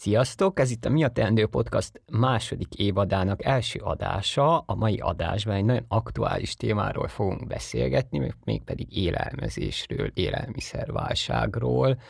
Sziasztok! Ez itt a Mi a Teendő Podcast második évadának első adása. A mai adásban egy nagyon aktuális témáról fogunk beszélgetni, mégpedig élelmezésről, élelmiszerválságról,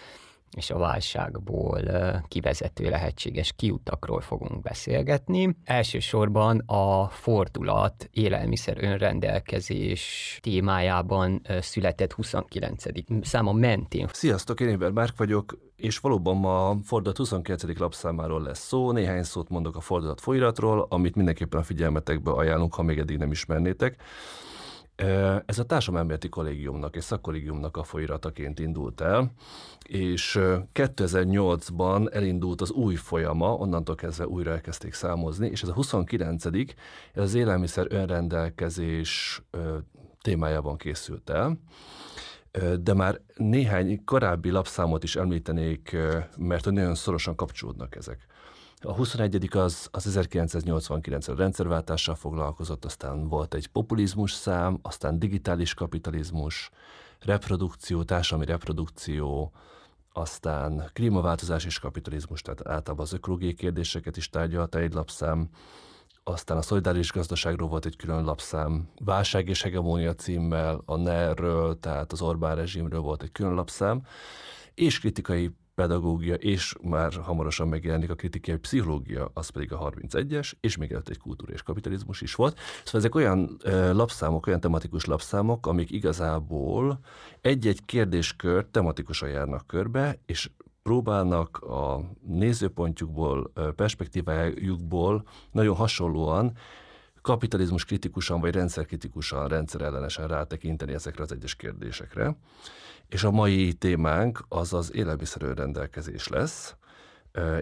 és a válságból kivezető lehetséges kiutakról fogunk beszélgetni. Elsősorban a fordulat élelmiszer önrendelkezés témájában született 29. száma mentén. Sziasztok, én Éber Márk vagyok, és valóban ma fordulat 29. lapszámáról lesz szó. Néhány szót mondok a fordulat folyiratról, amit mindenképpen a figyelmetekbe ajánlunk, ha még eddig nem ismernétek. Ez a Társadalmi Kollégiumnak és Szakkollégiumnak a folyirataként indult el, és 2008-ban elindult az új folyama, onnantól kezdve újra elkezdték számozni, és ez a 29 ez az élelmiszer önrendelkezés témájában készült el de már néhány korábbi lapszámot is említenék, mert nagyon szorosan kapcsolódnak ezek. A 21. az, az 1989-ben rendszerváltással foglalkozott, aztán volt egy populizmus szám, aztán digitális kapitalizmus, reprodukció, társadalmi reprodukció, aztán klímaváltozás és kapitalizmus, tehát általában az ökológiai kérdéseket is tárgyalta egy lapszám, aztán a szolidáris gazdaságról volt egy külön lapszám, válság és hegemónia címmel, a NER-ről, tehát az Orbán rezsimről volt egy külön lapszám, és kritikai pedagógia, és már hamarosan megjelenik a kritikai pszichológia, az pedig a 31-es, és még előtt egy kultúra és kapitalizmus is volt. Szóval ezek olyan lapszámok, olyan tematikus lapszámok, amik igazából egy-egy kérdéskör tematikusan járnak körbe, és próbálnak a nézőpontjukból, perspektívájukból nagyon hasonlóan kapitalizmus kritikusan vagy rendszerkritikusan, rendszerellenesen rátekinteni ezekre az egyes kérdésekre. És a mai témánk az az élelmiszerő rendelkezés lesz,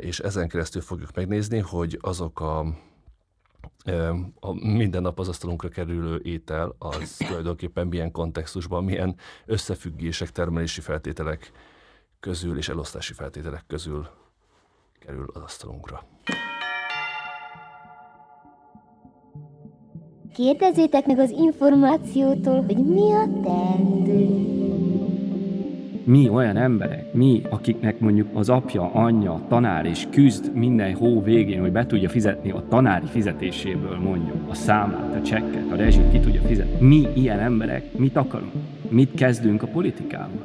és ezen keresztül fogjuk megnézni, hogy azok a, a minden nap az asztalunkra kerülő étel, az tulajdonképpen milyen kontextusban, milyen összefüggések, termelési feltételek közül és elosztási feltételek közül kerül az asztalunkra. Kérdezzétek meg az információtól, hogy mi a teendő. Mi olyan emberek, mi, akiknek mondjuk az apja, anyja, tanár és küzd minden hó végén, hogy be tudja fizetni a tanári fizetéséből mondjuk a számát, a csekket, a rezsit, ki tudja fizetni. Mi ilyen emberek mit akarunk? Mit kezdünk a politikával?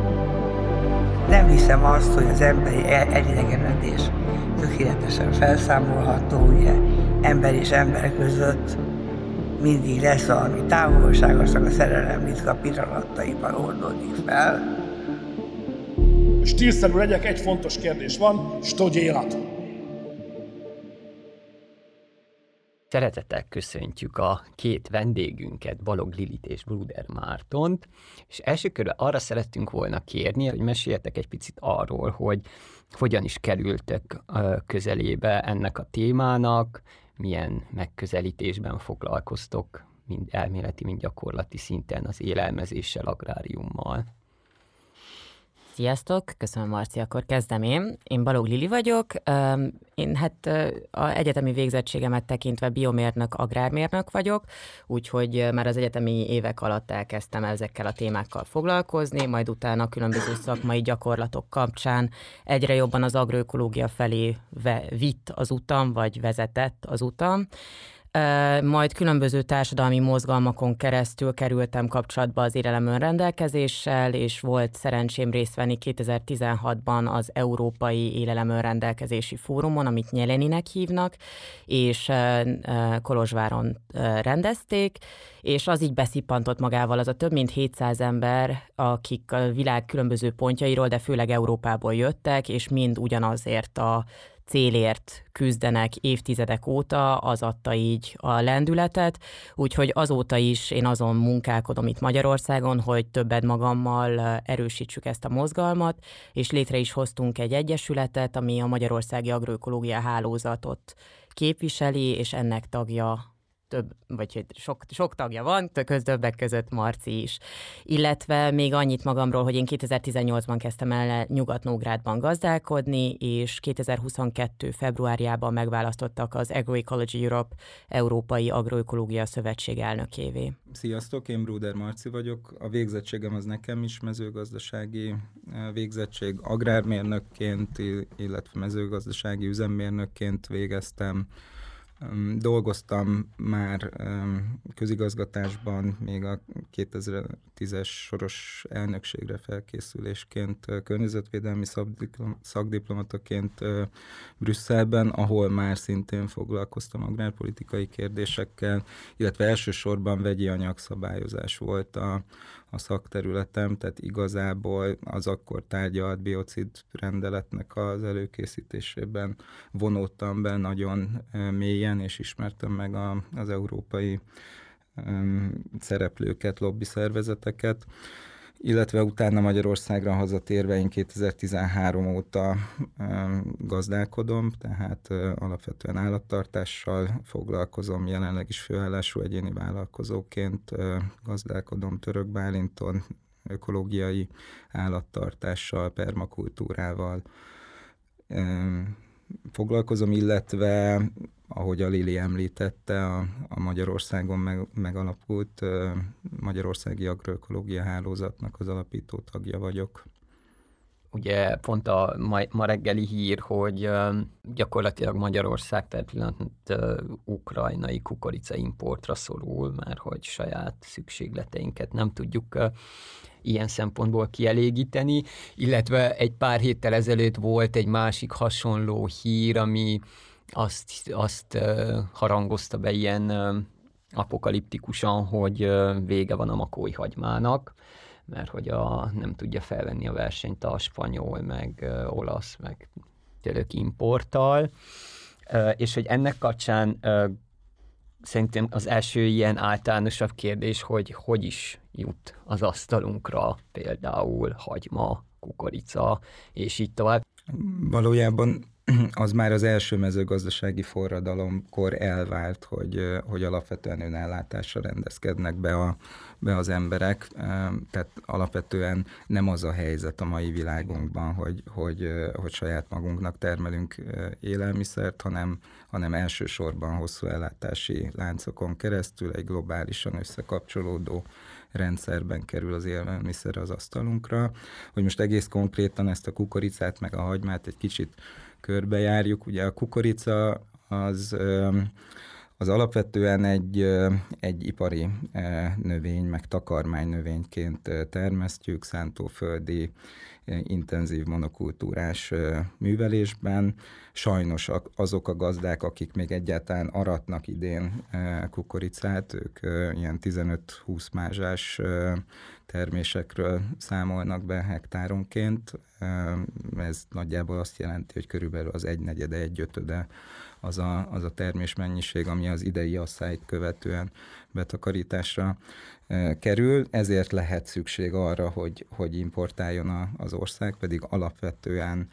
Nem hiszem azt, hogy az emberi elidegenedés tökéletesen felszámolható, ugye ember és ember között mindig lesz valami távolságos, a szerelem ritka pillanataiban oldódik fel. Stílszerű legyek, egy fontos kérdés van, hogy élet. Szeretettel köszöntjük a két vendégünket, Balog Lilit és Bruder Mártont, és első körben arra szerettünk volna kérni, hogy meséljetek egy picit arról, hogy hogyan is kerültek közelébe ennek a témának, milyen megközelítésben foglalkoztok, mind elméleti, mind gyakorlati szinten az élelmezéssel, agráriummal. Sziasztok, köszönöm Marci, akkor kezdem én. Én Balog Lili vagyok, én hát a egyetemi végzettségemet tekintve biomérnök, agrármérnök vagyok, úgyhogy már az egyetemi évek alatt elkezdtem ezekkel a témákkal foglalkozni, majd utána különböző szakmai gyakorlatok kapcsán egyre jobban az agroökológia felé vitt az utam, vagy vezetett az utam. Majd különböző társadalmi mozgalmakon keresztül kerültem kapcsolatba az élelem önrendelkezéssel, és volt szerencsém részt venni 2016-ban az Európai Élelem önrendelkezési Fórumon, amit Nyeleninek hívnak, és Kolozsváron rendezték, és az így beszippantott magával az a több mint 700 ember, akik a világ különböző pontjairól, de főleg Európából jöttek, és mind ugyanazért a célért küzdenek évtizedek óta, az adta így a lendületet, úgyhogy azóta is én azon munkálkodom itt Magyarországon, hogy többet magammal erősítsük ezt a mozgalmat, és létre is hoztunk egy egyesületet, ami a Magyarországi Agroökológia Hálózatot képviseli, és ennek tagja több, vagy sok, sok tagja van, többek között Marci is. Illetve még annyit magamról, hogy én 2018-ban kezdtem el Nyugat-Nógrádban gazdálkodni, és 2022. februárjában megválasztottak az Agroecology Europe Európai Agroökológia Szövetség elnökévé. Sziasztok, én Bruder Marci vagyok. A végzettségem az nekem is mezőgazdasági eh, végzettség. Agrármérnökként, illetve mezőgazdasági üzemmérnökként végeztem Dolgoztam már közigazgatásban, még a 2010-es soros elnökségre felkészülésként, környezetvédelmi szakdiplomataként Brüsszelben, ahol már szintén foglalkoztam agrárpolitikai kérdésekkel, illetve elsősorban vegyi anyagszabályozás volt a, a szakterületem, tehát igazából az akkor tárgyalt biocid rendeletnek az előkészítésében vonódtam be nagyon mélyen, és ismertem meg a, az európai um, szereplőket, lobby szervezeteket illetve utána Magyarországra hazatérve én 2013 óta gazdálkodom, tehát alapvetően állattartással foglalkozom, jelenleg is főállású egyéni vállalkozóként gazdálkodom Török Bálinton, ökológiai állattartással, permakultúrával foglalkozom, illetve ahogy a Lili említette, a, a Magyarországon meg, megalapult uh, Magyarországi Agroökológia Hálózatnak az alapító tagja vagyok. Ugye pont a ma, ma reggeli hír, hogy gyakorlatilag Magyarország per pillanat ukrajnai kukorica importra szorul, mert hogy saját szükségleteinket nem tudjuk ilyen szempontból kielégíteni, illetve egy pár héttel ezelőtt volt egy másik hasonló hír, ami azt, azt harangozta be ilyen apokaliptikusan, hogy vége van a makói hagymának, mert hogy a, nem tudja felvenni a versenyt a spanyol, meg olasz, meg török importtal, és hogy ennek kapcsán szerintem az első ilyen általánosabb kérdés, hogy hogy is jut az asztalunkra például hagyma, kukorica, és így tovább. Valójában az már az első mezőgazdasági forradalomkor elvált, hogy, hogy alapvetően önellátásra rendezkednek be, a, be az emberek. Tehát alapvetően nem az a helyzet a mai világunkban, hogy, hogy, hogy saját magunknak termelünk élelmiszert, hanem, hanem elsősorban hosszú ellátási láncokon keresztül egy globálisan összekapcsolódó rendszerben kerül az élelmiszer az asztalunkra. Hogy most egész konkrétan ezt a kukoricát meg a hagymát egy kicsit körbejárjuk. Ugye a kukorica az az alapvetően egy, egy ipari növény, meg takarmány növényként termesztjük, szántóföldi, intenzív monokultúrás művelésben. Sajnos azok a gazdák, akik még egyáltalán aratnak idén kukoricát, ők ilyen 15-20 mázsás termésekről számolnak be hektáronként. Ez nagyjából azt jelenti, hogy körülbelül az egynegyede, egyötöde az a, az a termésmennyiség, ami az idei asszályt követően betakarításra kerül, ezért lehet szükség arra, hogy, hogy importáljon a, az ország, pedig alapvetően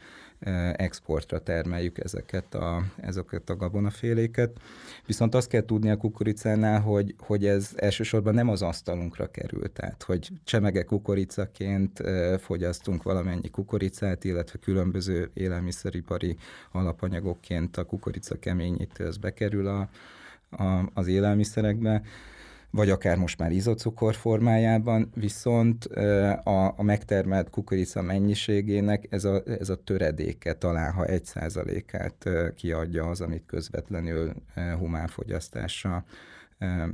exportra termeljük ezeket a, ezeket a gabonaféléket. Viszont azt kell tudni a kukoricánál, hogy, hogy ez elsősorban nem az asztalunkra kerül, tehát hogy csemege kukoricaként fogyasztunk valamennyi kukoricát, illetve különböző élelmiszeripari alapanyagokként a kukorica keményítő, az bekerül a, a, az élelmiszerekbe, vagy akár most már izocukor formájában, viszont a, a megtermelt kukorica mennyiségének ez a, ez a töredéke talán, ha egy százalékát kiadja az, amit közvetlenül humán fogyasztásra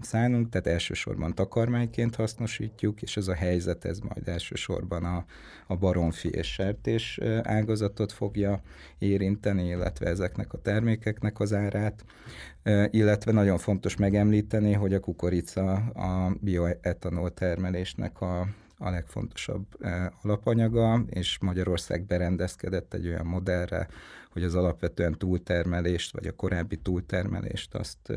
szánunk, tehát elsősorban takarmányként hasznosítjuk, és ez a helyzet, ez majd elsősorban a, a baromfi és sertés ágazatot fogja érinteni, illetve ezeknek a termékeknek az árát, illetve nagyon fontos megemlíteni, hogy a kukorica a bioetanol termelésnek a a legfontosabb alapanyaga, és Magyarország berendezkedett egy olyan modellre, hogy az alapvetően túltermelést, vagy a korábbi túltermelést azt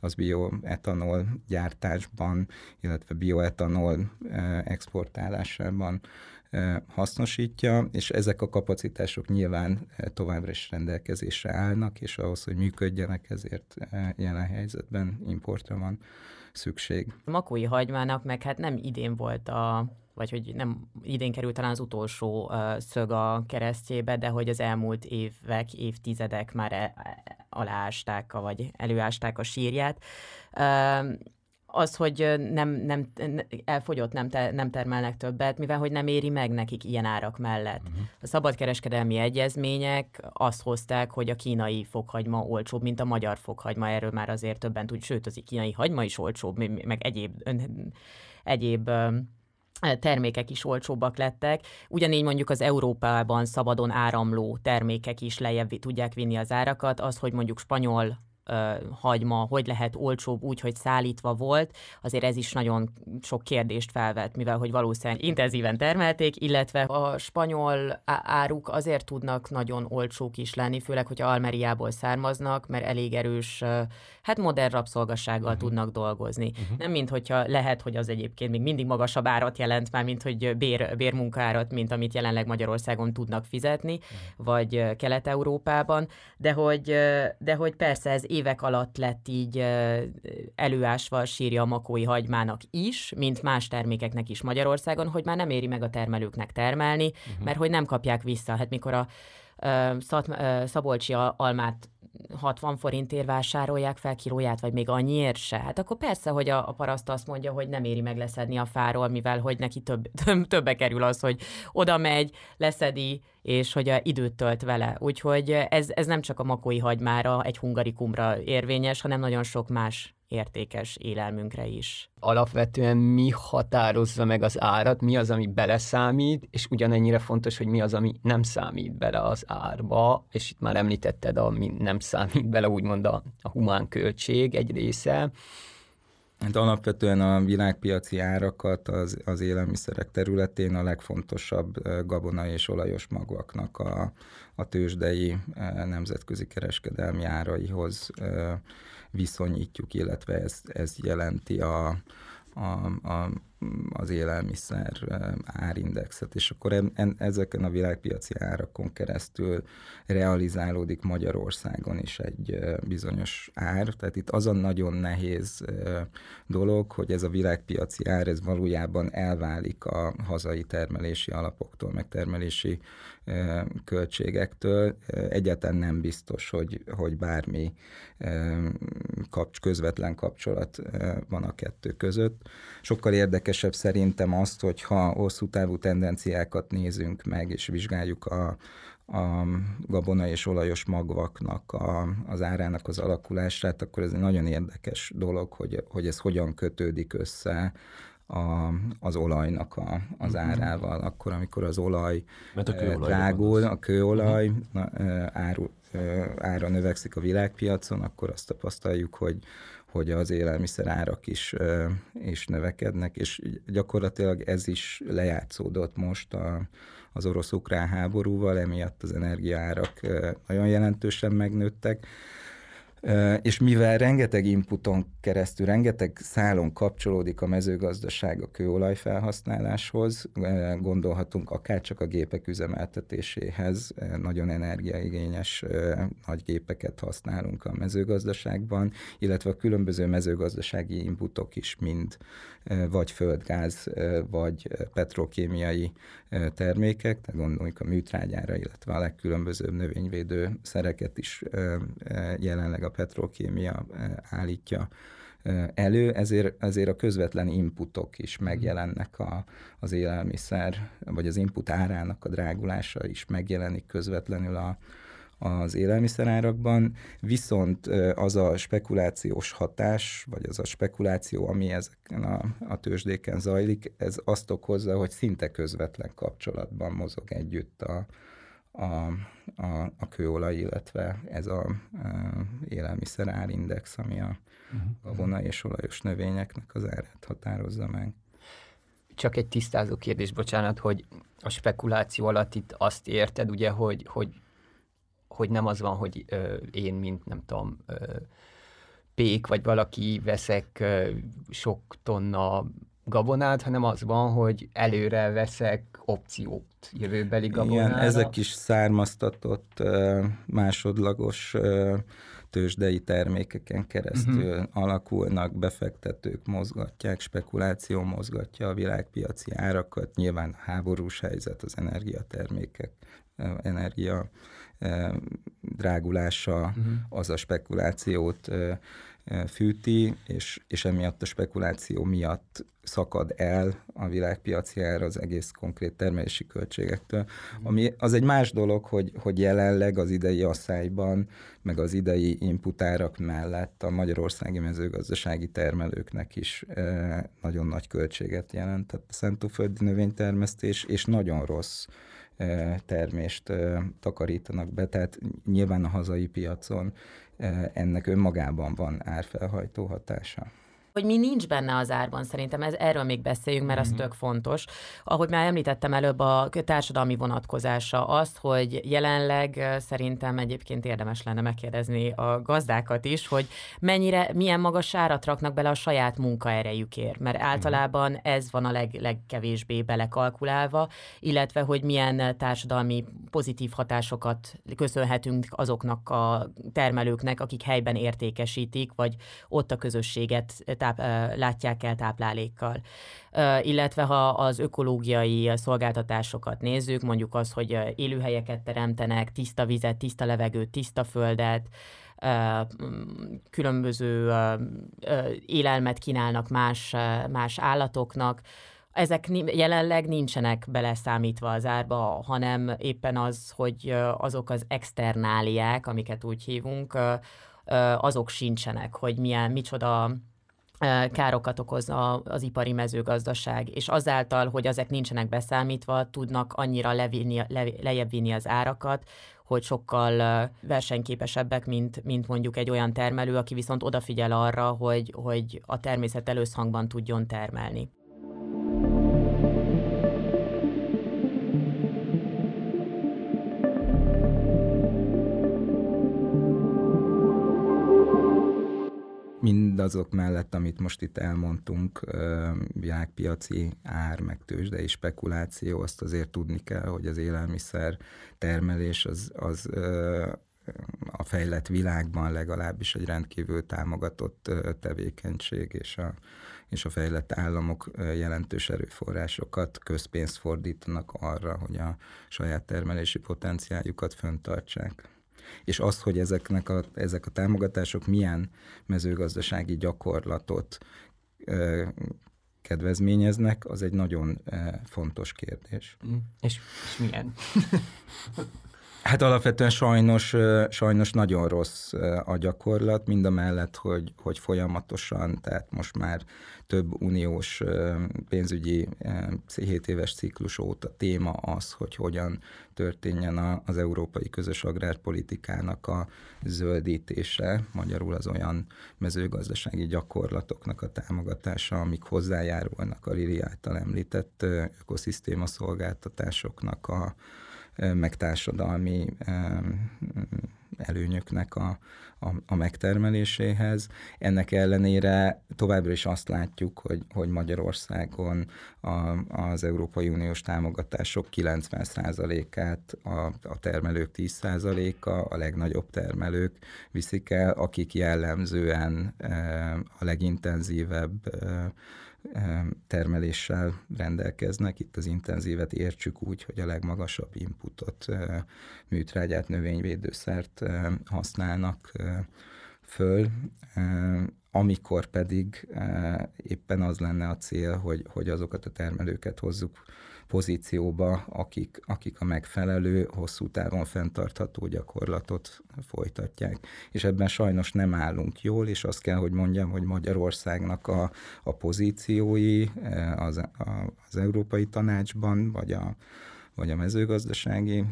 az bioetanol gyártásban, illetve bioetanol exportálásában hasznosítja, és ezek a kapacitások nyilván továbbra is rendelkezésre állnak, és ahhoz, hogy működjenek, ezért jelen helyzetben importra van szükség. A makói hagymának meg hát nem idén volt a vagy hogy nem idén került talán az utolsó uh, szög a keresztjébe, de hogy az elmúlt évek, évtizedek már e- e- aláásták, vagy előásták a sírját. Uh, az, hogy nem, nem elfogyott, nem, te, nem termelnek többet, mivel hogy nem éri meg nekik ilyen árak mellett. Uh-huh. A szabadkereskedelmi egyezmények azt hozták, hogy a kínai fokhagyma olcsóbb, mint a magyar fokhagyma, erről már azért többen tud, sőt, az kínai hagyma is olcsóbb, meg egyéb, egyéb termékek is olcsóbbak lettek. Ugyanígy mondjuk az Európában szabadon áramló termékek is lejjebb tudják vinni az árakat. Az, hogy mondjuk spanyol hagyma hogy lehet olcsóbb úgy, hogy szállítva volt, azért ez is nagyon sok kérdést felvet, mivel hogy valószínűleg intenzíven termelték, illetve a spanyol áruk azért tudnak nagyon olcsók is lenni, főleg, hogy Almeriából származnak, mert elég erős, hát modern rabszolgassággal uh-huh. tudnak dolgozni. Uh-huh. Nem mint hogyha lehet, hogy az egyébként még mindig magasabb árat jelent már, mint hogy bér, bérmunkárat, mint amit jelenleg Magyarországon tudnak fizetni, uh-huh. vagy Kelet-Európában, de hogy, de hogy persze ez évek alatt lett így előásva a sírja a makói hagymának is, mint más termékeknek is Magyarországon, hogy már nem éri meg a termelőknek termelni, uh-huh. mert hogy nem kapják vissza. Hát mikor a Szat, Szabolcsi almát 60 forintért vásárolják fel kilóját, vagy még annyiért se. Hát akkor persze, hogy a, a paraszt azt mondja, hogy nem éri meg leszedni a fáról, mivel hogy neki több, több, többe kerül az, hogy oda megy, leszedi, és hogy a időt tölt vele. Úgyhogy ez, ez nem csak a makói hagymára, egy hungarikumra érvényes, hanem nagyon sok más értékes élelmünkre is. Alapvetően mi határozza meg az árat, mi az, ami beleszámít, és ugyanennyire fontos, hogy mi az, ami nem számít bele az árba, és itt már említetted, ami nem számít bele, úgymond a, a humán költség egy része, Hát alapvetően a világpiaci árakat az, az élelmiszerek területén a legfontosabb gabona és olajos magvaknak a, a tőzsdei nemzetközi kereskedelmi áraihoz viszonyítjuk, illetve ez, ez jelenti a, a, a, az élelmiszer árindexet, és akkor en, en, ezeken a világpiaci árakon keresztül realizálódik Magyarországon is egy bizonyos ár, tehát itt az a nagyon nehéz dolog, hogy ez a világpiaci ár, ez valójában elválik a hazai termelési alapoktól, meg termelési költségektől. Egyáltalán nem biztos, hogy, hogy bármi kapcs, közvetlen kapcsolat van a kettő között. Sokkal érdekesebb szerintem azt, hogyha hosszú távú tendenciákat nézünk meg, és vizsgáljuk a, a gabona és olajos magvaknak a, az árának az alakulását, akkor ez egy nagyon érdekes dolog, hogy, hogy ez hogyan kötődik össze a, az olajnak a, az árával, akkor, amikor az olaj Mert a drágul, a kőolaj áru, ára növekszik a világpiacon, akkor azt tapasztaljuk, hogy, hogy az élelmiszer árak is, is növekednek, és gyakorlatilag ez is lejátszódott most a, az orosz-ukrán háborúval, emiatt az energiaárak nagyon jelentősen megnőttek. És mivel rengeteg inputon keresztül, rengeteg szálon kapcsolódik a mezőgazdaság a kőolaj felhasználáshoz, gondolhatunk akár csak a gépek üzemeltetéséhez, nagyon energiaigényes nagy gépeket használunk a mezőgazdaságban, illetve a különböző mezőgazdasági inputok is mind vagy földgáz, vagy petrokémiai termékek, tehát gondoljuk a műtrágyára, illetve a legkülönbözőbb növényvédő szereket is jelenleg petrokémia állítja elő, ezért, ezért a közvetlen inputok is megjelennek a, az élelmiszer, vagy az input árának a drágulása is megjelenik közvetlenül a, az élelmiszerárakban, viszont az a spekulációs hatás, vagy az a spekuláció, ami ezeken a, a tőzsdéken zajlik, ez azt okozza, hogy szinte közvetlen kapcsolatban mozog együtt a, a, a, a kőolaj, illetve ez a, a élelmiszer árindex, ami a, a vona és olajos növényeknek az árát határozza meg. Csak egy tisztázó kérdés, bocsánat, hogy a spekuláció alatt itt azt érted, ugye, hogy, hogy hogy nem az van, hogy ö, én, mint nem tudom, ö, pék, vagy valaki veszek ö, sok tonna gabonát, hanem az van, hogy előre veszek opciót jövőbeli gabonára. Igen, ezek is származtatott másodlagos tőzsdei termékeken keresztül uh-huh. alakulnak, befektetők mozgatják, spekuláció mozgatja a világpiaci árakat, nyilván a háborús helyzet, az energiatermékek, energia drágulása uh-huh. az a spekulációt fűti, és, és emiatt a spekuláció miatt szakad el a világpiaci ár az egész konkrét termelési költségektől. Ami az egy más dolog, hogy, hogy jelenleg az idei asszályban, meg az idei inputárak mellett a magyarországi mezőgazdasági termelőknek is e, nagyon nagy költséget jelentett a szentúföldi növénytermesztés, és nagyon rossz termést takarítanak be, tehát nyilván a hazai piacon ennek önmagában van árfelhajtó hatása hogy mi nincs benne az árban, szerintem ez, erről még beszéljünk, mert mm-hmm. az mhm. tök fontos. Ahogy már említettem előbb, a társadalmi vonatkozása az, hogy jelenleg szerintem egyébként érdemes lenne megkérdezni a gazdákat is, hogy mennyire, milyen magas árat raknak bele a saját munkaerejükért, mert mhm. általában ez van a leg, legkevésbé belekalkulálva, illetve hogy milyen társadalmi pozitív hatásokat köszönhetünk azoknak a termelőknek, akik helyben értékesítik, vagy ott a közösséget táp, látják el táplálékkal. Illetve ha az ökológiai szolgáltatásokat nézzük, mondjuk az, hogy élőhelyeket teremtenek, tiszta vizet, tiszta levegőt, tiszta földet, különböző élelmet kínálnak más, más állatoknak, ezek jelenleg nincsenek beleszámítva az árba, hanem éppen az, hogy azok az externáliák, amiket úgy hívunk, azok sincsenek, hogy milyen, micsoda károkat okoz az ipari mezőgazdaság, és azáltal, hogy ezek nincsenek beszámítva, tudnak annyira levinni, le, lejjebb vinni az árakat, hogy sokkal versenyképesebbek, mint, mint mondjuk egy olyan termelő, aki viszont odafigyel arra, hogy, hogy a természet előszhangban tudjon termelni. Mindazok mellett, amit most itt elmondtunk, világpiaci ár, meg tőzsdei spekuláció, azt azért tudni kell, hogy az élelmiszer termelés az, az a fejlett világban legalábbis egy rendkívül támogatott tevékenység, és a, és a fejlett államok jelentős erőforrásokat, közpénzt fordítanak arra, hogy a saját termelési potenciáljukat föntartsák és az, hogy ezeknek a, ezek a támogatások milyen mezőgazdasági gyakorlatot ö, kedvezményeznek, az egy nagyon fontos kérdés. Mm. És, és milyen? Hát alapvetően sajnos, sajnos nagyon rossz a gyakorlat, mind a mellett, hogy, hogy folyamatosan, tehát most már több uniós pénzügyi 7 éves ciklus óta téma az, hogy hogyan történjen az európai közös agrárpolitikának a zöldítése, magyarul az olyan mezőgazdasági gyakorlatoknak a támogatása, amik hozzájárulnak a Lili által említett ökoszisztéma szolgáltatásoknak a, meg társadalmi előnyöknek a, a, a megtermeléséhez. Ennek ellenére továbbra is azt látjuk, hogy, hogy Magyarországon a, az Európai Uniós támogatások 90%-át a, a termelők 10%-a, a legnagyobb termelők viszik el, akik jellemzően a legintenzívebb termeléssel rendelkeznek. Itt az intenzívet értsük úgy, hogy a legmagasabb inputot, műtrágyát, növényvédőszert használnak föl, amikor pedig éppen az lenne a cél, hogy, hogy azokat a termelőket hozzuk pozícióba, akik, akik a megfelelő, hosszú távon fenntartható gyakorlatot folytatják. És ebben sajnos nem állunk jól, és azt kell, hogy mondjam, hogy Magyarországnak a, a pozíciói az, a, az Európai Tanácsban, vagy a, vagy a mezőgazdasági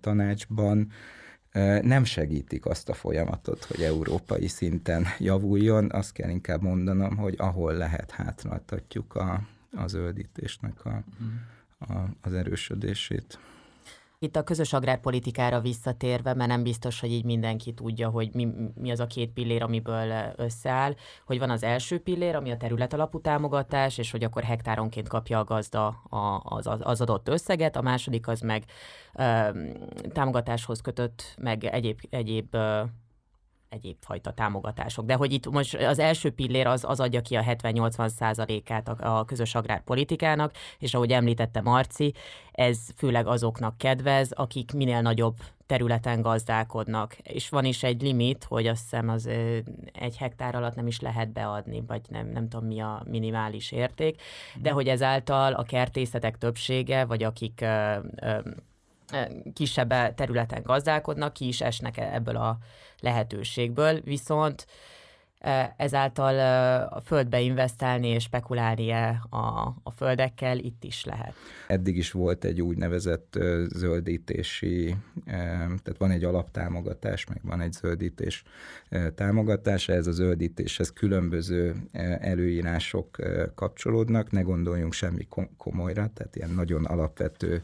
tanácsban nem segítik azt a folyamatot, hogy európai szinten javuljon. Azt kell inkább mondanom, hogy ahol lehet hátráltatjuk a, a zöldítésnek a, az erősödését. Itt a közös agrárpolitikára visszatérve, mert nem biztos, hogy így mindenki tudja, hogy mi, mi az a két pillér, amiből összeáll, hogy van az első pillér, ami a terület alapú támogatás, és hogy akkor hektáronként kapja a gazda az, az adott összeget, a második az meg ö, támogatáshoz kötött, meg egyéb, egyéb ö, egyéb fajta támogatások. De hogy itt most az első pillér az, az adja ki a 70-80 százalékát a, a közös agrárpolitikának, és ahogy említette Marci, ez főleg azoknak kedvez, akik minél nagyobb területen gazdálkodnak. És van is egy limit, hogy azt hiszem az egy hektár alatt nem is lehet beadni, vagy nem, nem tudom mi a minimális érték, de hogy ezáltal a kertészetek többsége, vagy akik ö, ö, kisebb területen gazdálkodnak, ki is esnek ebből a lehetőségből, viszont ezáltal a földbe investálni és spekulálni a, a földekkel itt is lehet. Eddig is volt egy úgynevezett zöldítési, tehát van egy alaptámogatás, meg van egy zöldítés támogatása, ez a zöldítéshez különböző előírások kapcsolódnak, ne gondoljunk semmi komolyra, tehát ilyen nagyon alapvető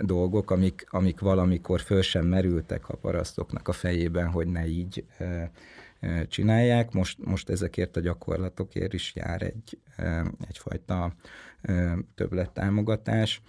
dolgok, amik, amik valamikor föl sem merültek a parasztoknak a fejében, hogy ne így csinálják. Most, most ezekért a gyakorlatokért is jár egy, egyfajta többlettámogatás,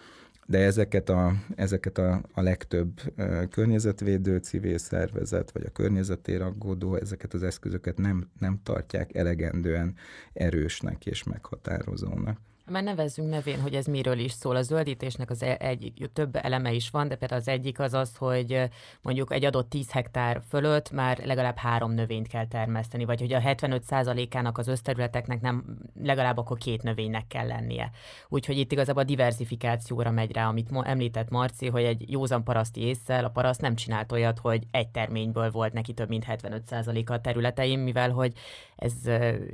de ezeket a, ezeket a, a legtöbb környezetvédő civil szervezet, vagy a környezetére aggódó, ezeket az eszközöket nem, nem tartják elegendően erősnek és meghatározónak. Már nevezzünk nevén, hogy ez miről is szól. A zöldítésnek az e- egy, több eleme is van, de például az egyik az az, hogy mondjuk egy adott 10 hektár fölött már legalább három növényt kell termeszteni, vagy hogy a 75%-ának az összterületeknek nem legalább akkor két növénynek kell lennie. Úgyhogy itt igazából a diversifikációra megy rá, amit említett Marci, hogy egy józan paraszti észsel a paraszt nem csinált olyat, hogy egy terményből volt neki több mint 75%-a a területeim, mivel hogy ez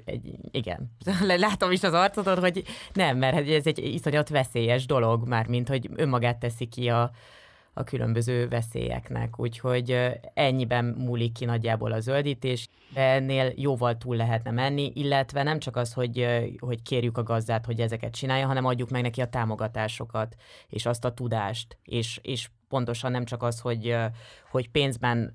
egy, igen, látom is az arcodon, hogy nem, mert ez egy iszonyat veszélyes dolog már, mint hogy önmagát teszi ki a, a különböző veszélyeknek. Úgyhogy ennyiben múlik ki nagyjából a zöldítés, de ennél jóval túl lehetne menni, illetve nem csak az, hogy, hogy kérjük a gazdát, hogy ezeket csinálja, hanem adjuk meg neki a támogatásokat, és azt a tudást, és, és pontosan nem csak az, hogy, hogy pénzben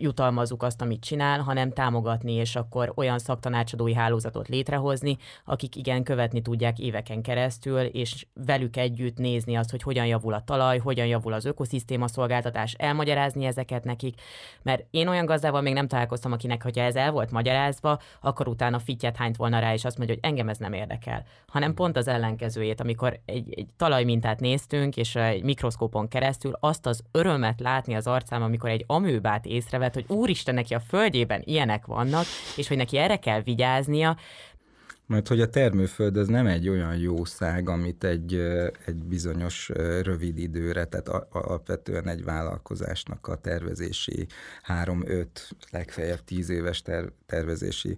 jutalmazzuk azt, amit csinál, hanem támogatni, és akkor olyan szaktanácsadói hálózatot létrehozni, akik igen követni tudják éveken keresztül, és velük együtt nézni azt, hogy hogyan javul a talaj, hogyan javul az ökoszisztéma szolgáltatás, elmagyarázni ezeket nekik, mert én olyan gazdával még nem találkoztam, akinek, hogyha ez el volt magyarázva, akkor utána fittyet hányt volna rá, és azt mondja, hogy engem ez nem érdekel, hanem pont az ellenkezőjét, amikor egy, egy talajmintát néztünk, és egy mikroszkópon keresztül azt az örömet látni az arcám, amikor egy amőbát észrevett, eszébe hogy úristen, neki a földjében ilyenek vannak, és hogy neki erre kell vigyáznia, mert hogy a termőföld az nem egy olyan jószág, amit egy, egy bizonyos rövid időre, tehát alapvetően egy vállalkozásnak a tervezési három-öt, legfeljebb tíz éves ter, tervezési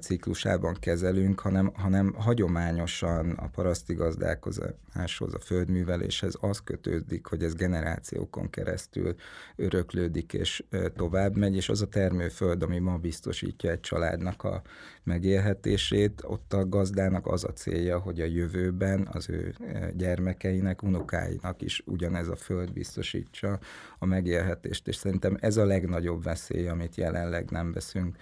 ciklusában kezelünk, hanem, hanem hagyományosan a paraszti gazdálkodáshoz, a földműveléshez az kötődik, hogy ez generációkon keresztül öröklődik és tovább megy, és az a termőföld, ami ma biztosítja egy családnak a megélhetését, ott a gazdának az a célja, hogy a jövőben az ő gyermekeinek, unokáinak is ugyanez a föld biztosítsa a megélhetést, és szerintem ez a legnagyobb veszély, amit jelenleg nem veszünk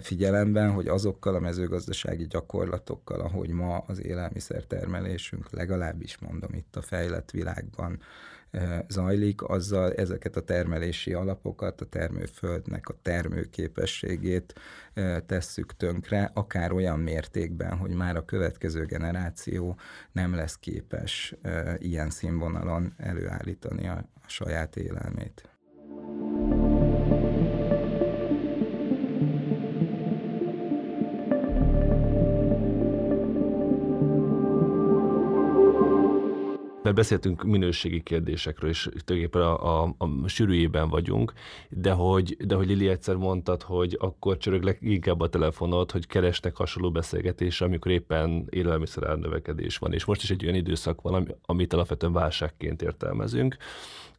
figyelemben, hogy azokkal a mezőgazdasági gyakorlatokkal, ahogy ma az élelmiszertermelésünk, legalábbis mondom itt a fejlett világban zajlik, azzal ezeket a termelési alapokat, a termőföldnek a termőképességét tesszük tönkre, akár olyan mértékben, hogy már a következő generáció nem lesz képes ilyen színvonalon előállítani a saját élelmét. Mert beszéltünk minőségi kérdésekről, és tulajdonképpen a, a, a sűrűjében vagyunk, de hogy, de hogy Lili egyszer mondtad, hogy akkor csörög inkább a telefonod, hogy keresnek hasonló beszélgetésre, amikor éppen élelmiszer árnövekedés van, és most is egy olyan időszak van, amit alapvetően válságként értelmezünk,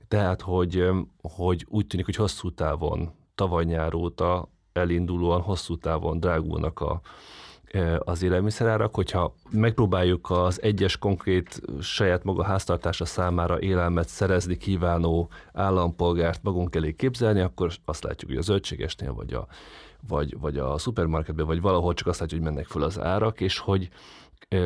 tehát, hogy, hogy úgy tűnik, hogy hosszú távon, tavaly nyár óta elindulóan hosszú távon drágulnak a, az élelmiszerárak, hogyha megpróbáljuk az egyes konkrét saját maga háztartása számára élelmet szerezni kívánó állampolgárt magunk elé képzelni, akkor azt látjuk, hogy a zöldségesnél vagy a, vagy, vagy a szupermarketben, vagy valahol csak azt látjuk, hogy mennek föl az árak, és hogy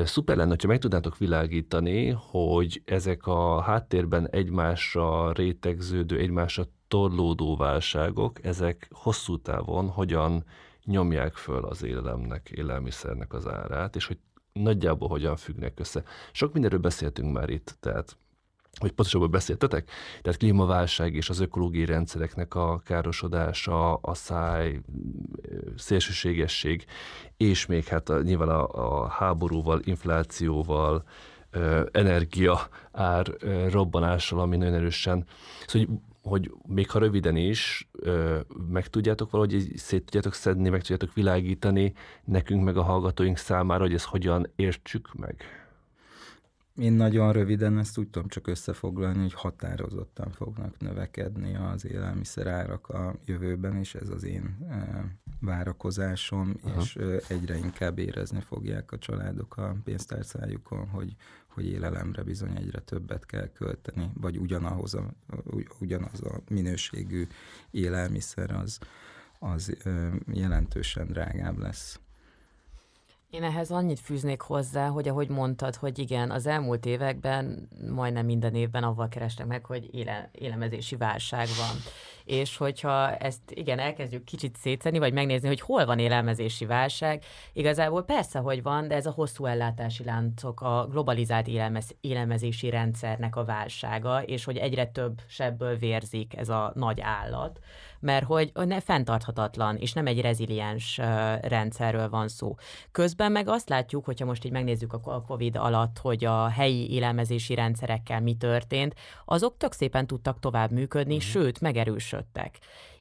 szuper lenne, hogyha meg tudnátok világítani, hogy ezek a háttérben egymásra rétegződő, egymásra torlódó válságok, ezek hosszú távon hogyan nyomják föl az élelemnek, élelmiszernek az árát, és hogy nagyjából hogyan függnek össze. Sok mindenről beszéltünk már itt, tehát hogy pontosabban beszéltetek, tehát klímaválság és az ökológiai rendszereknek a károsodása, a száj, szélsőségesség, és még hát a, nyilván a, a háborúval, inflációval, energia ár robbanással, ami nagyon erősen. Szóval, hogy hogy még ha röviden is, meg tudjátok valahogy szét tudjátok szedni, meg tudjátok világítani nekünk, meg a hallgatóink számára, hogy ezt hogyan értsük meg? Én nagyon röviden ezt úgy tudom csak összefoglalni, hogy határozottan fognak növekedni az élelmiszerárak a jövőben, és ez az én várakozásom, Aha. és egyre inkább érezni fogják a családok a pénztárcájukon, hogy hogy élelemre bizony egyre többet kell költeni, vagy ugyanahoz a, ugyanaz a minőségű élelmiszer az, az jelentősen drágább lesz. Én ehhez annyit fűznék hozzá, hogy ahogy mondtad, hogy igen, az elmúlt években majdnem minden évben avval kerestek meg, hogy éle, élemezési válság van. És hogyha ezt igen, elkezdjük kicsit szétszedni, vagy megnézni, hogy hol van élelmezési válság, igazából persze, hogy van, de ez a hosszú ellátási láncok, a globalizált élelmez, élelmezési rendszernek a válsága, és hogy egyre több sebből vérzik ez a nagy állat mert hogy ne fenntarthatatlan, és nem egy reziliens rendszerről van szó. Közben meg azt látjuk, hogyha most így megnézzük a COVID alatt, hogy a helyi élelmezési rendszerekkel mi történt, azok tök szépen tudtak tovább működni, uh-huh. sőt, megerősödtek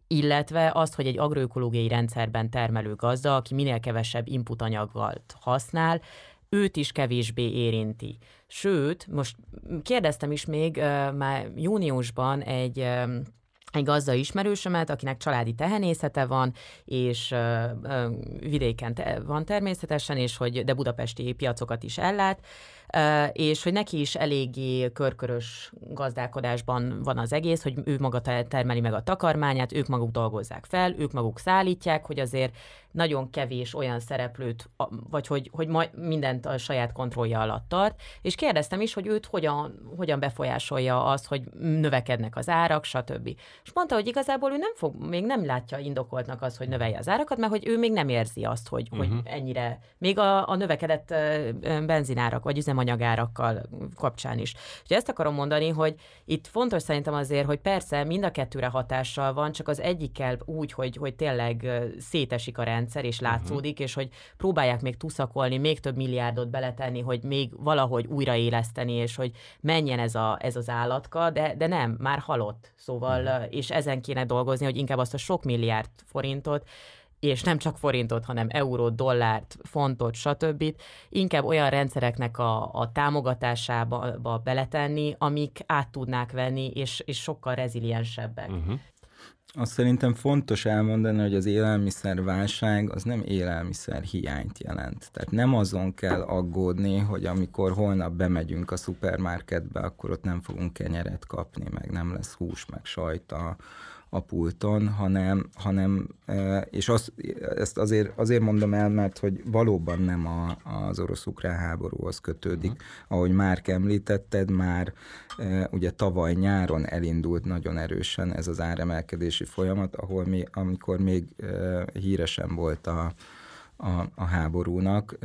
illetve azt, hogy egy agroökológiai rendszerben termelő gazda, aki minél kevesebb inputanyaggal használ, őt is kevésbé érinti. Sőt, most kérdeztem is még már júniusban egy egy gazda ismerősömet, akinek családi tehenészete van, és ö, ö, vidéken te, van természetesen, és hogy de budapesti piacokat is ellát, és hogy neki is eléggé körkörös gazdálkodásban van az egész, hogy ő maga termeli meg a takarmányát, ők maguk dolgozzák fel, ők maguk szállítják, hogy azért nagyon kevés olyan szereplőt, vagy hogy, hogy mindent a saját kontrollja alatt tart, és kérdeztem is, hogy őt hogyan, hogyan befolyásolja az, hogy növekednek az árak, stb. És mondta, hogy igazából ő nem fog, még nem látja indokoltnak az, hogy növelje az árakat, mert hogy ő még nem érzi azt, hogy, uh-huh. hogy mhm. ennyire, még a, a növekedett benzinárak, vagy üzemanyag üzemanyagárakkal kapcsán is. Úgyhogy ezt akarom mondani, hogy itt fontos szerintem azért, hogy persze mind a kettőre hatással van, csak az egyikkel úgy, hogy, hogy tényleg szétesik a rendszer, és látszódik, uh-huh. és hogy próbálják még tuszakolni, még több milliárdot beletenni, hogy még valahogy újraéleszteni, és hogy menjen ez, a, ez az állatka, de, de nem, már halott. Szóval, uh-huh. és ezen kéne dolgozni, hogy inkább azt a sok milliárd forintot és nem csak forintot, hanem eurót, dollárt, fontot, stb. inkább olyan rendszereknek a, a támogatásába beletenni, amik át tudnák venni, és, és sokkal reziliensebbek. Uh-huh. Azt szerintem fontos elmondani, hogy az élelmiszerválság az nem élelmiszer hiányt jelent. Tehát nem azon kell aggódni, hogy amikor holnap bemegyünk a szupermarketbe, akkor ott nem fogunk kenyeret kapni, meg nem lesz hús, meg sajta, a pulton, hanem, hanem és azt, ezt azért, azért mondom el, mert hogy valóban nem a, az orosz-ukrán háborúhoz kötődik. Uh-huh. Ahogy már említetted, már ugye tavaly nyáron elindult nagyon erősen ez az áremelkedési folyamat, ahol mi, amikor még híresen volt a, a, a háborúnak,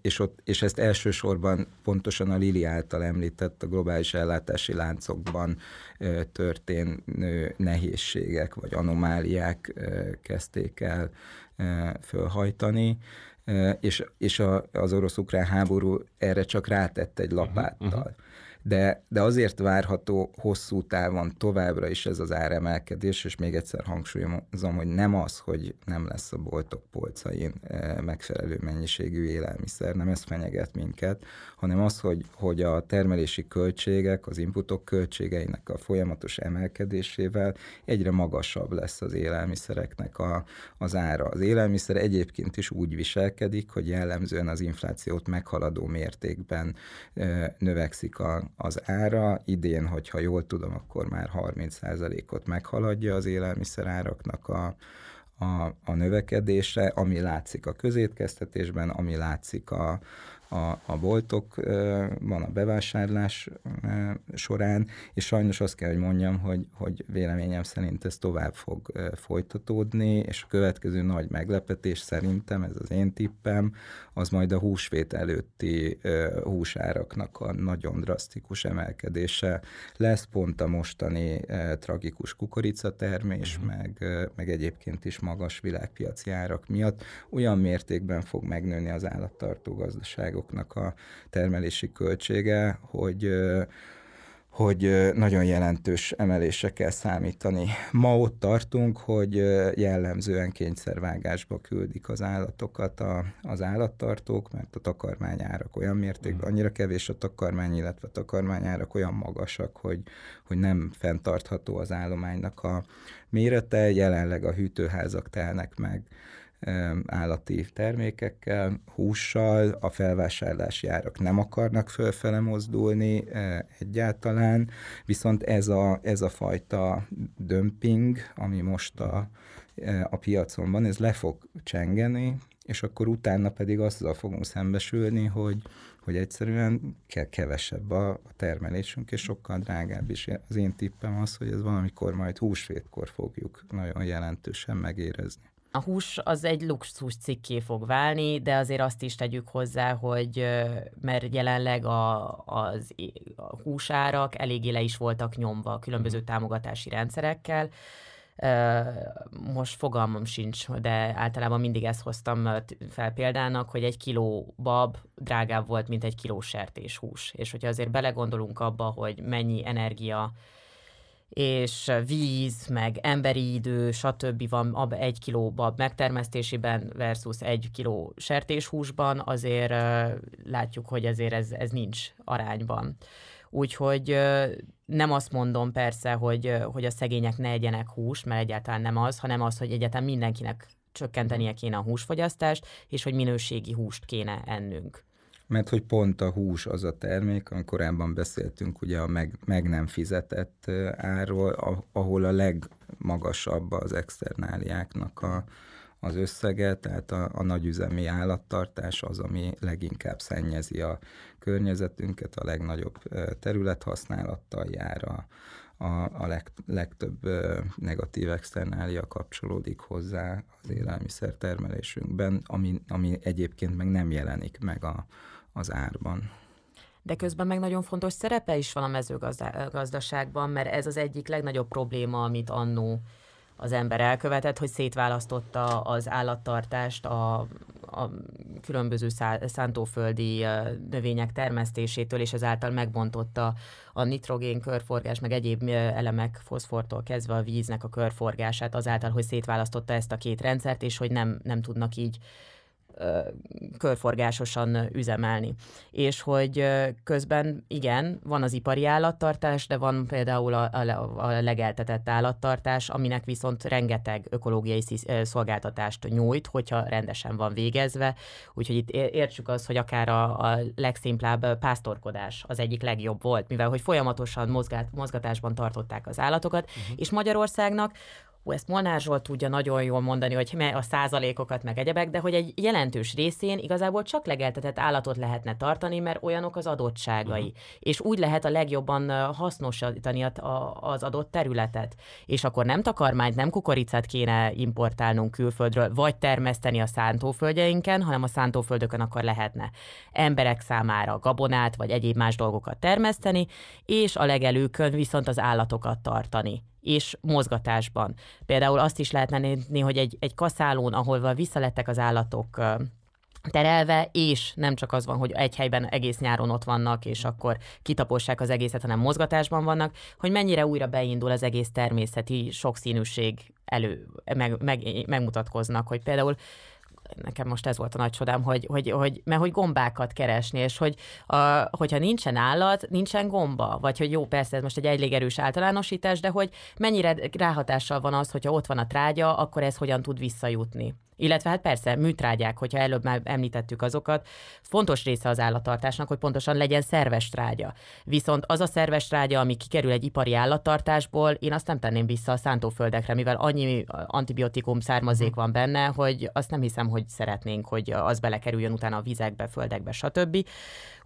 és, ott, és ezt elsősorban pontosan a Lili által említett a globális ellátási láncokban történő nehézségek vagy anomáliák kezdték el fölhajtani, és, és a, az orosz-ukrán háború erre csak rátett egy lapáttal. Uh-huh. De, de azért várható hosszú távon továbbra is ez az áremelkedés, és még egyszer hangsúlyozom, hogy nem az, hogy nem lesz a boltok polcain megfelelő mennyiségű élelmiszer, nem ez fenyeget minket, hanem az, hogy, hogy a termelési költségek, az inputok költségeinek a folyamatos emelkedésével egyre magasabb lesz az élelmiszereknek a, az ára. Az élelmiszer egyébként is úgy viselkedik, hogy jellemzően az inflációt meghaladó mértékben növekszik a, az ára. Idén, hogyha jól tudom, akkor már 30%-ot meghaladja az élelmiszer áraknak a, a, a növekedése, ami látszik a közétkeztetésben, ami látszik a, a, a boltokban a bevásárlás során, és sajnos azt kell, hogy mondjam, hogy, hogy véleményem szerint ez tovább fog folytatódni, és a következő nagy meglepetés szerintem, ez az én tippem, az majd a húsvét előtti húsáraknak a nagyon drasztikus emelkedése lesz, pont a mostani tragikus kukoricatermés, uh-huh. meg, meg egyébként is magas világpiaci árak miatt olyan mértékben fog megnőni az állattartó gazdaságok anyagoknak a termelési költsége, hogy hogy nagyon jelentős emelésre kell számítani. Ma ott tartunk, hogy jellemzően kényszervágásba küldik az állatokat a, az állattartók, mert a takarmányárak olyan mértékben, annyira kevés a takarmány, illetve a takarmányárak olyan magasak, hogy, hogy nem fenntartható az állománynak a mérete. Jelenleg a hűtőházak telnek meg állati termékekkel, hússal, a felvásárlási árak nem akarnak fölfele mozdulni e, egyáltalán, viszont ez a, ez a fajta dömping, ami most a, e, a piacon van, ez le fog csengeni, és akkor utána pedig azzal fogunk szembesülni, hogy, hogy egyszerűen kell kevesebb a, a termelésünk, és sokkal drágább is. Az én tippem az, hogy ez valamikor majd húsvétkor fogjuk nagyon jelentősen megérezni a hús az egy luxus cikké fog válni, de azért azt is tegyük hozzá, hogy mert jelenleg a, az, a húsárak eléggé le is voltak nyomva különböző mhm. támogatási rendszerekkel. Most fogalmam sincs, de általában mindig ezt hoztam fel példának, hogy egy kiló bab drágább volt, mint egy kiló sertéshús. És hogyha azért belegondolunk abba, hogy mennyi energia és víz, meg emberi idő, stb. van egy kiló bab megtermesztésében versus egy kiló sertéshúsban, azért látjuk, hogy ezért ez, ez nincs arányban. Úgyhogy nem azt mondom persze, hogy, hogy a szegények ne egyenek hús, mert egyáltalán nem az, hanem az, hogy egyáltalán mindenkinek csökkentenie kéne a húsfogyasztást, és hogy minőségi húst kéne ennünk mert hogy pont a hús az a termék, amikor korábban beszéltünk ugye a meg, meg nem fizetett árról, ahol a legmagasabb az externáliáknak a, az összege, tehát a, a nagyüzemi állattartás az, ami leginkább szennyezi a környezetünket, a legnagyobb területhasználattal jár, a, a, a leg, legtöbb negatív externália kapcsolódik hozzá az élelmiszer termelésünkben, ami, ami egyébként meg nem jelenik meg a, az árban. De közben meg nagyon fontos szerepe is van a mezőgazdaságban, mert ez az egyik legnagyobb probléma, amit annó az ember elkövetett, hogy szétválasztotta az állattartást a, a különböző szántóföldi növények termesztésétől, és ezáltal megbontotta a nitrogén körforgás, meg egyéb elemek foszfortól kezdve a víznek a körforgását, azáltal, hogy szétválasztotta ezt a két rendszert, és hogy nem, nem tudnak így körforgásosan üzemelni. És hogy közben igen, van az ipari állattartás, de van például a, a, a legeltetett állattartás, aminek viszont rengeteg ökológiai szolgáltatást nyújt, hogyha rendesen van végezve. Úgyhogy itt értsük azt, hogy akár a, a legszimplább pásztorkodás az egyik legjobb volt, mivel hogy folyamatosan mozgát, mozgatásban tartották az állatokat, uh-huh. és Magyarországnak ezt Molnár Zsolt tudja nagyon jól mondani, hogy a százalékokat meg egyebek, de hogy egy jelentős részén igazából csak legeltetett állatot lehetne tartani, mert olyanok az adottságai. Uh-huh. És úgy lehet a legjobban hasznosítani az adott területet. És akkor nem takarmányt, nem kukoricát kéne importálnunk külföldről, vagy termeszteni a szántóföldjeinken, hanem a szántóföldökön akkor lehetne emberek számára gabonát, vagy egyéb más dolgokat termeszteni, és a legelőkön viszont az állatokat tartani és mozgatásban. Például azt is lehetne nézni, hogy egy, egy kaszálón, ahol visszalettek az állatok terelve, és nem csak az van, hogy egy helyben egész nyáron ott vannak, és akkor kitapossák az egészet, hanem mozgatásban vannak, hogy mennyire újra beindul az egész természeti sokszínűség elő, meg, meg, megmutatkoznak, hogy például nekem most ez volt a nagy csodám, hogy, hogy, hogy, mert hogy gombákat keresni, és hogy a, hogyha nincsen állat, nincsen gomba, vagy hogy jó, persze ez most egy elég erős általánosítás, de hogy mennyire ráhatással van az, hogyha ott van a trágya, akkor ez hogyan tud visszajutni. Illetve hát persze műtrágyák, hogyha előbb már említettük azokat, fontos része az állattartásnak, hogy pontosan legyen szerves trágya. Viszont az a szerves trágya, ami kikerül egy ipari állattartásból, én azt nem tenném vissza a szántóföldekre, mivel annyi antibiotikum származék van benne, hogy azt nem hiszem, hogy szeretnénk, hogy az belekerüljön utána a vizekbe, földekbe, stb.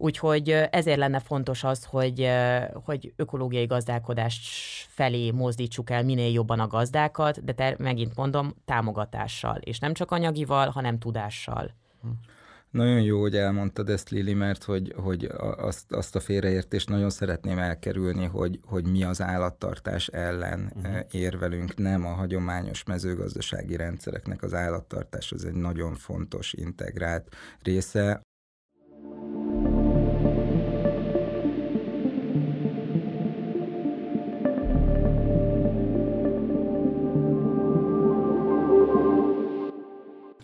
Úgyhogy ezért lenne fontos az, hogy, hogy ökológiai gazdálkodás felé mozdítsuk el minél jobban a gazdákat, de ter, megint mondom, támogatással, és nem csak anyagival, hanem tudással. Nagyon jó, hogy elmondtad ezt, Lili, mert hogy, hogy azt, azt a félreértést nagyon szeretném elkerülni, hogy, hogy mi az állattartás ellen uh-huh. érvelünk. Nem a hagyományos mezőgazdasági rendszereknek az állattartás, az egy nagyon fontos integrált része.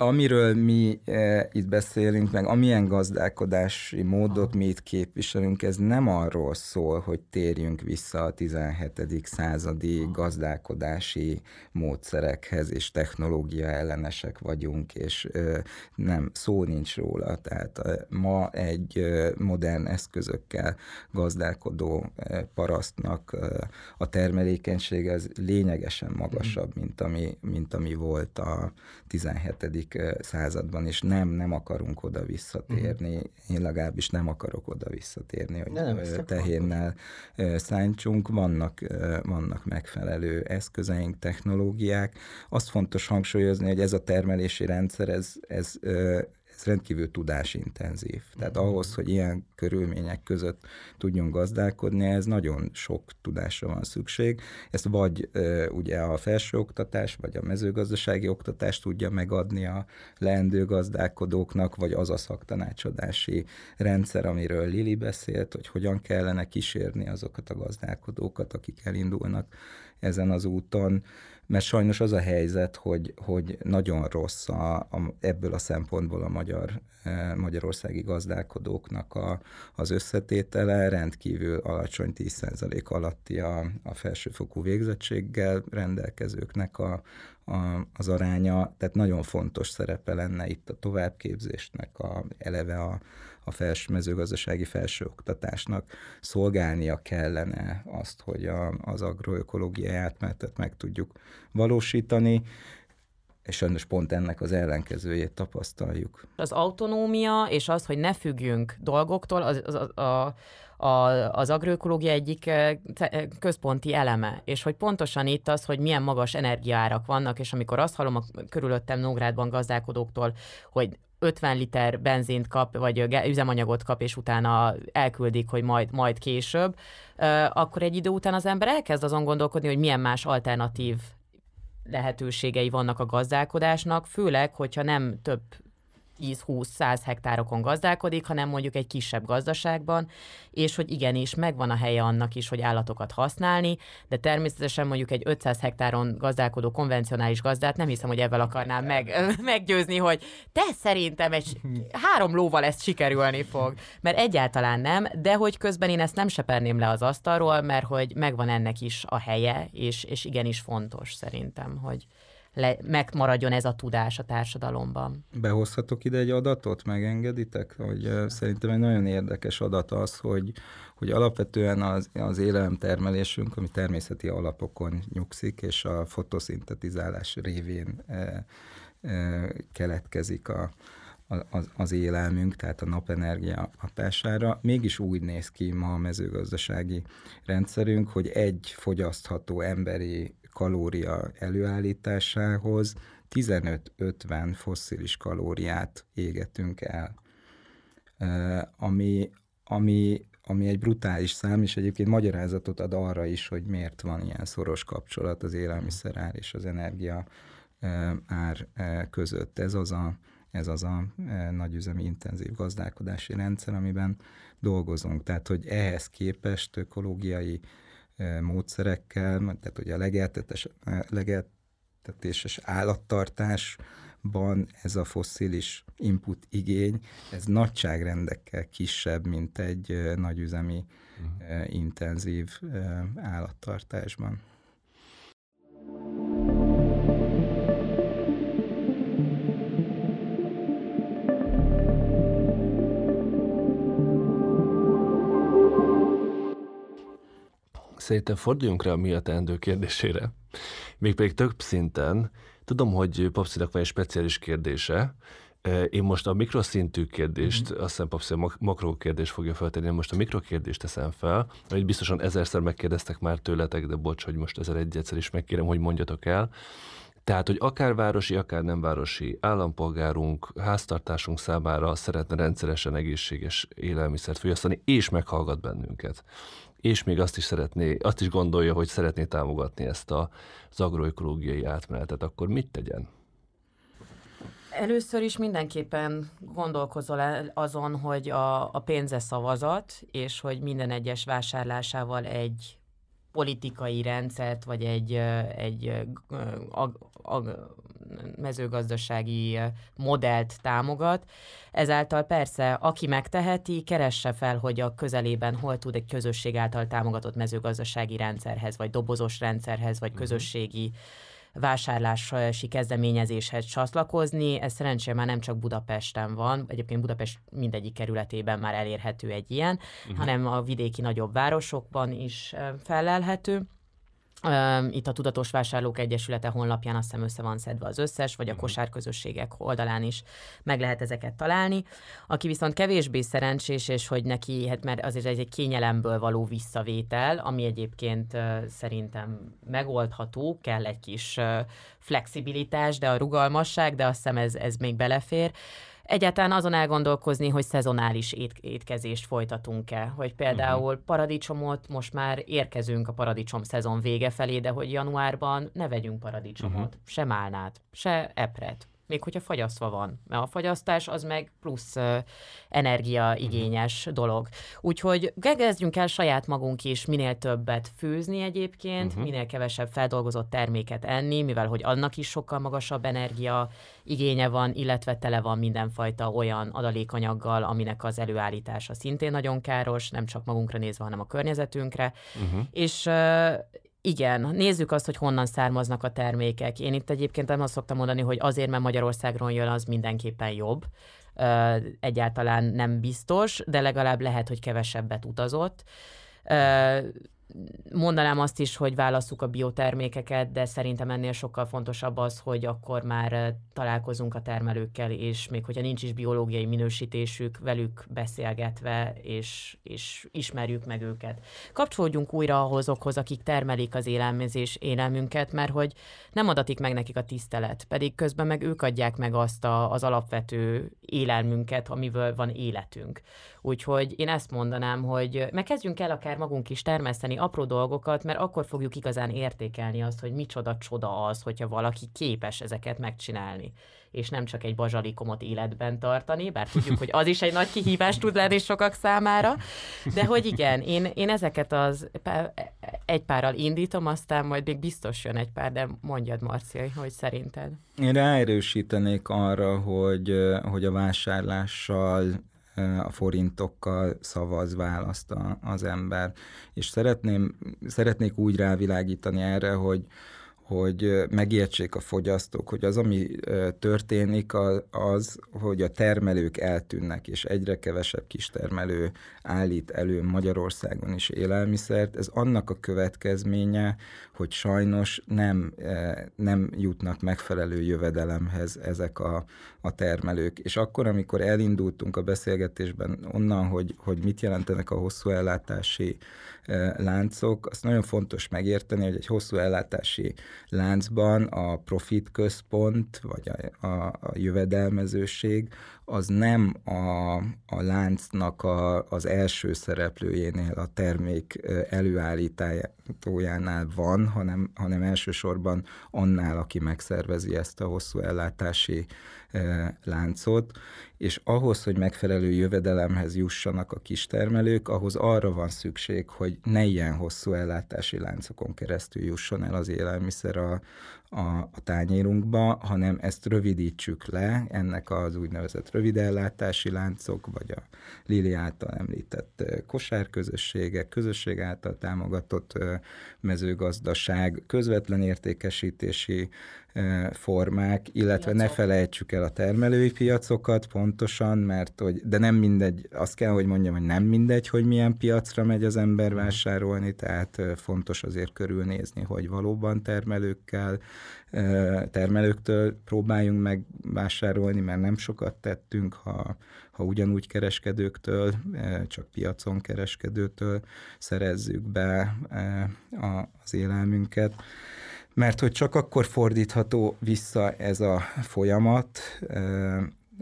Amiről mi e, itt beszélünk, meg amilyen gazdálkodási módot mi itt képviselünk, ez nem arról szól, hogy térjünk vissza a 17. századi gazdálkodási módszerekhez, és technológia ellenesek vagyunk, és e, nem, szó nincs róla. Tehát e, ma egy e, modern eszközökkel gazdálkodó e, parasztnak e, a termelékenysége az lényegesen magasabb, mint ami, mint ami volt a 17 században, és nem, nem akarunk oda visszatérni. Én legalábbis nem akarok oda visszatérni, hogy nem, tehénnel szántsunk. Vannak, vannak megfelelő eszközeink, technológiák. Azt fontos hangsúlyozni, hogy ez a termelési rendszer, ez, ez ez rendkívül tudásintenzív. Tehát mm-hmm. ahhoz, hogy ilyen körülmények között tudjunk gazdálkodni, ez nagyon sok tudásra van szükség. Ezt vagy ugye a felsőoktatás, vagy a mezőgazdasági oktatás tudja megadni a leendő gazdálkodóknak, vagy az a szaktanácsadási rendszer, amiről Lili beszélt, hogy hogyan kellene kísérni azokat a gazdálkodókat, akik elindulnak ezen az úton mert sajnos az a helyzet, hogy, hogy nagyon rossz a, a, ebből a szempontból a magyar, e, magyarországi gazdálkodóknak a, az összetétele, rendkívül alacsony 10% alatti a, a felsőfokú végzettséggel rendelkezőknek a, a, az aránya, tehát nagyon fontos szerepe lenne itt a továbbképzésnek, a, eleve a, a fels, mezőgazdasági felsőoktatásnak szolgálnia kellene azt, hogy a, az agroökológiai átmenetet meg tudjuk valósítani, és sajnos pont ennek az ellenkezőjét tapasztaljuk. Az autonómia és az, hogy ne függjünk dolgoktól, az, az, a, a, az agroökológia egyik eh, eh, központi eleme, és hogy pontosan itt az, hogy milyen magas energiaárak vannak, és amikor azt hallom a körülöttem Nógrádban gazdálkodóktól, hogy 50 liter benzint kap, vagy üzemanyagot kap, és utána elküldik, hogy majd, majd később, akkor egy idő után az ember elkezd azon gondolkodni, hogy milyen más alternatív lehetőségei vannak a gazdálkodásnak, főleg, hogyha nem több 10-20-100 hektárokon gazdálkodik, hanem mondjuk egy kisebb gazdaságban, és hogy igenis megvan a helye annak is, hogy állatokat használni, de természetesen mondjuk egy 500 hektáron gazdálkodó konvencionális gazdát nem hiszem, hogy ebben akarnám meg, meggyőzni, hogy te szerintem egy három lóval ezt sikerülni fog, mert egyáltalán nem, de hogy közben én ezt nem seperném le az asztalról, mert hogy megvan ennek is a helye, és, és igenis fontos szerintem, hogy, le, megmaradjon ez a tudás a társadalomban. Behozhatok ide egy adatot, megengeditek? Hogy szerintem egy nagyon érdekes adat az, hogy, hogy alapvetően az, az élelemtermelésünk, ami természeti alapokon nyugszik, és a fotoszintetizálás révén e, e, keletkezik a, az, az élelmünk, tehát a napenergia hatására. Mégis úgy néz ki ma a mezőgazdasági rendszerünk, hogy egy fogyasztható emberi kalória előállításához 15-50 fosszilis kalóriát égetünk el, ami, ami, ami egy brutális szám, és egyébként magyarázatot ad arra is, hogy miért van ilyen szoros kapcsolat az élelmiszerár és az energia ár között. Ez az a ez az a nagyüzemi intenzív gazdálkodási rendszer, amiben dolgozunk. Tehát, hogy ehhez képest ökológiai módszerekkel, tehát hogy a legeltetés, legeltetéses állattartásban ez a fosszilis input igény, ez nagyságrendekkel kisebb, mint egy nagyüzemi uh-huh. intenzív állattartásban. Szerintem forduljunk rá a mi a teendő kérdésére. Mégpedig több szinten. Tudom, hogy Papszinak van egy speciális kérdése, én most a mikroszintű kérdést, mm-hmm. azt hiszem Papszi a makro kérdést fogja feltenni, most a mikrokérdést teszem fel, amit biztosan ezerszer megkérdeztek már tőletek, de bocs, hogy most ezer egyszer is megkérem, hogy mondjatok el. Tehát, hogy akár városi, akár nem városi állampolgárunk, háztartásunk számára szeretne rendszeresen egészséges élelmiszert fogyasztani, és meghallgat bennünket és még azt is szeretné, azt is gondolja, hogy szeretné támogatni ezt a, az agroökológiai átmenetet, akkor mit tegyen? Először is mindenképpen gondolkozol azon, hogy a, a pénze szavazat, és hogy minden egyes vásárlásával egy politikai rendszert, vagy egy, egy ag, ag, mezőgazdasági modellt támogat. Ezáltal persze, aki megteheti, keresse fel, hogy a közelében hol tud egy közösség által támogatott mezőgazdasági rendszerhez, vagy dobozos rendszerhez, vagy mhm. közösségi uh-huh vásárlási kezdeményezéshez csatlakozni. Ez szerencsére már nem csak Budapesten van, egyébként Budapest mindegyik kerületében már elérhető egy ilyen, uh-huh. hanem a vidéki nagyobb városokban is felelhető. Itt a Tudatos Vásárlók Egyesülete honlapján azt hiszem össze van szedve az összes, vagy a mhm. kosárközösségek oldalán is meg lehet ezeket találni. Aki viszont kevésbé szerencsés, és hogy neki, hát mert azért ez egy kényelemből való visszavétel, ami egyébként szerintem megoldható, kell egy kis flexibilitás, de a rugalmasság, de azt hiszem ez, ez még belefér egyáltalán azon elgondolkozni, hogy szezonális ét- étkezést folytatunk-e, hogy például uh-huh. paradicsomot, most már érkezünk a paradicsom szezon vége felé, de hogy januárban ne vegyünk paradicsomot, uh-huh. se málnát, se epret, még hogyha fagyasztva van, mert a fagyasztás az meg plusz uh, energiaigényes uh-huh. dolog. Úgyhogy kezdjünk el saját magunk is minél többet főzni egyébként, uh-huh. minél kevesebb feldolgozott terméket enni, mivel hogy annak is sokkal magasabb energia igénye van, illetve tele van mindenfajta olyan adalékanyaggal, aminek az előállítása szintén nagyon káros, nem csak magunkra nézve, hanem a környezetünkre. Uh-huh. És uh, igen, nézzük azt, hogy honnan származnak a termékek. Én itt egyébként nem azt szoktam mondani, hogy azért, mert Magyarországról jön, az mindenképpen jobb. Egyáltalán nem biztos, de legalább lehet, hogy kevesebbet utazott mondanám azt is, hogy válasszuk a biotermékeket, de szerintem ennél sokkal fontosabb az, hogy akkor már találkozunk a termelőkkel, és még hogyha nincs is biológiai minősítésük, velük beszélgetve, és, és ismerjük meg őket. Kapcsolódjunk újra ahhozokhoz, akik termelik az élelmezés élelmünket, mert hogy nem adatik meg nekik a tisztelet, pedig közben meg ők adják meg azt a, az alapvető élelmünket, amiből van életünk. Úgyhogy én ezt mondanám, hogy megkezdjünk el akár magunk is termeszteni apró dolgokat, mert akkor fogjuk igazán értékelni azt, hogy micsoda csoda az, hogyha valaki képes ezeket megcsinálni és nem csak egy bazsalikomot életben tartani, bár tudjuk, hogy az is egy nagy kihívás tud lenni sokak számára, de hogy igen, én, én ezeket az egy párral indítom, aztán majd még biztos jön egy pár, de mondjad, Marcia, hogy szerinted. Én ráerősítenék arra, hogy, hogy a vásárlással a forintokkal szavaz, választ az ember. És szeretném, szeretnék úgy rávilágítani erre, hogy, hogy megértsék a fogyasztók, hogy az, ami történik, az, hogy a termelők eltűnnek, és egyre kevesebb kistermelő állít elő Magyarországon is élelmiszert. Ez annak a következménye, hogy sajnos nem, nem jutnak megfelelő jövedelemhez ezek a, a termelők. És akkor, amikor elindultunk a beszélgetésben onnan, hogy, hogy mit jelentenek a hosszú ellátási láncok, azt nagyon fontos megérteni, hogy egy hosszú ellátási láncban a profit központ, vagy a, a, a jövedelmezőség, az nem a, a láncnak a, az első szereplőjénél, a termék előállítójánál van, hanem, hanem elsősorban annál, aki megszervezi ezt a hosszú ellátási láncot, és ahhoz, hogy megfelelő jövedelemhez jussanak a kistermelők, ahhoz arra van szükség, hogy ne ilyen hosszú ellátási láncokon keresztül jusson el az élelmiszer a, a, a tányérunkba, hanem ezt rövidítsük le, ennek az úgynevezett rövid ellátási láncok, vagy a Lili által említett kosárközösségek, közösség által támogatott mezőgazdaság, közvetlen értékesítési formák, illetve Piacok. ne felejtsük el a termelői piacokat pontosan, mert hogy, de nem mindegy, azt kell, hogy mondjam, hogy nem mindegy, hogy milyen piacra megy az ember mhm. vásárolni, tehát fontos azért körülnézni, hogy valóban termelőkkel, termelőktől próbáljunk meg vásárolni, mert nem sokat tettünk, ha, ha ugyanúgy kereskedőktől, csak piacon kereskedőtől szerezzük be az élelmünket mert hogy csak akkor fordítható vissza ez a folyamat,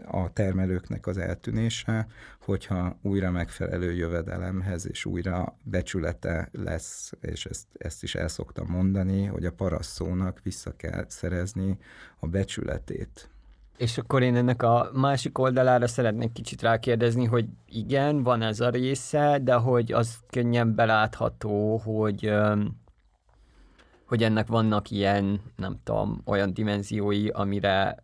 a termelőknek az eltűnése, hogyha újra megfelelő jövedelemhez és újra becsülete lesz, és ezt, ezt is el szoktam mondani, hogy a parasszónak vissza kell szerezni a becsületét. És akkor én ennek a másik oldalára szeretnék kicsit rákérdezni, hogy igen, van ez a része, de hogy az könnyen belátható, hogy hogy ennek vannak ilyen, nem tudom, olyan dimenziói, amire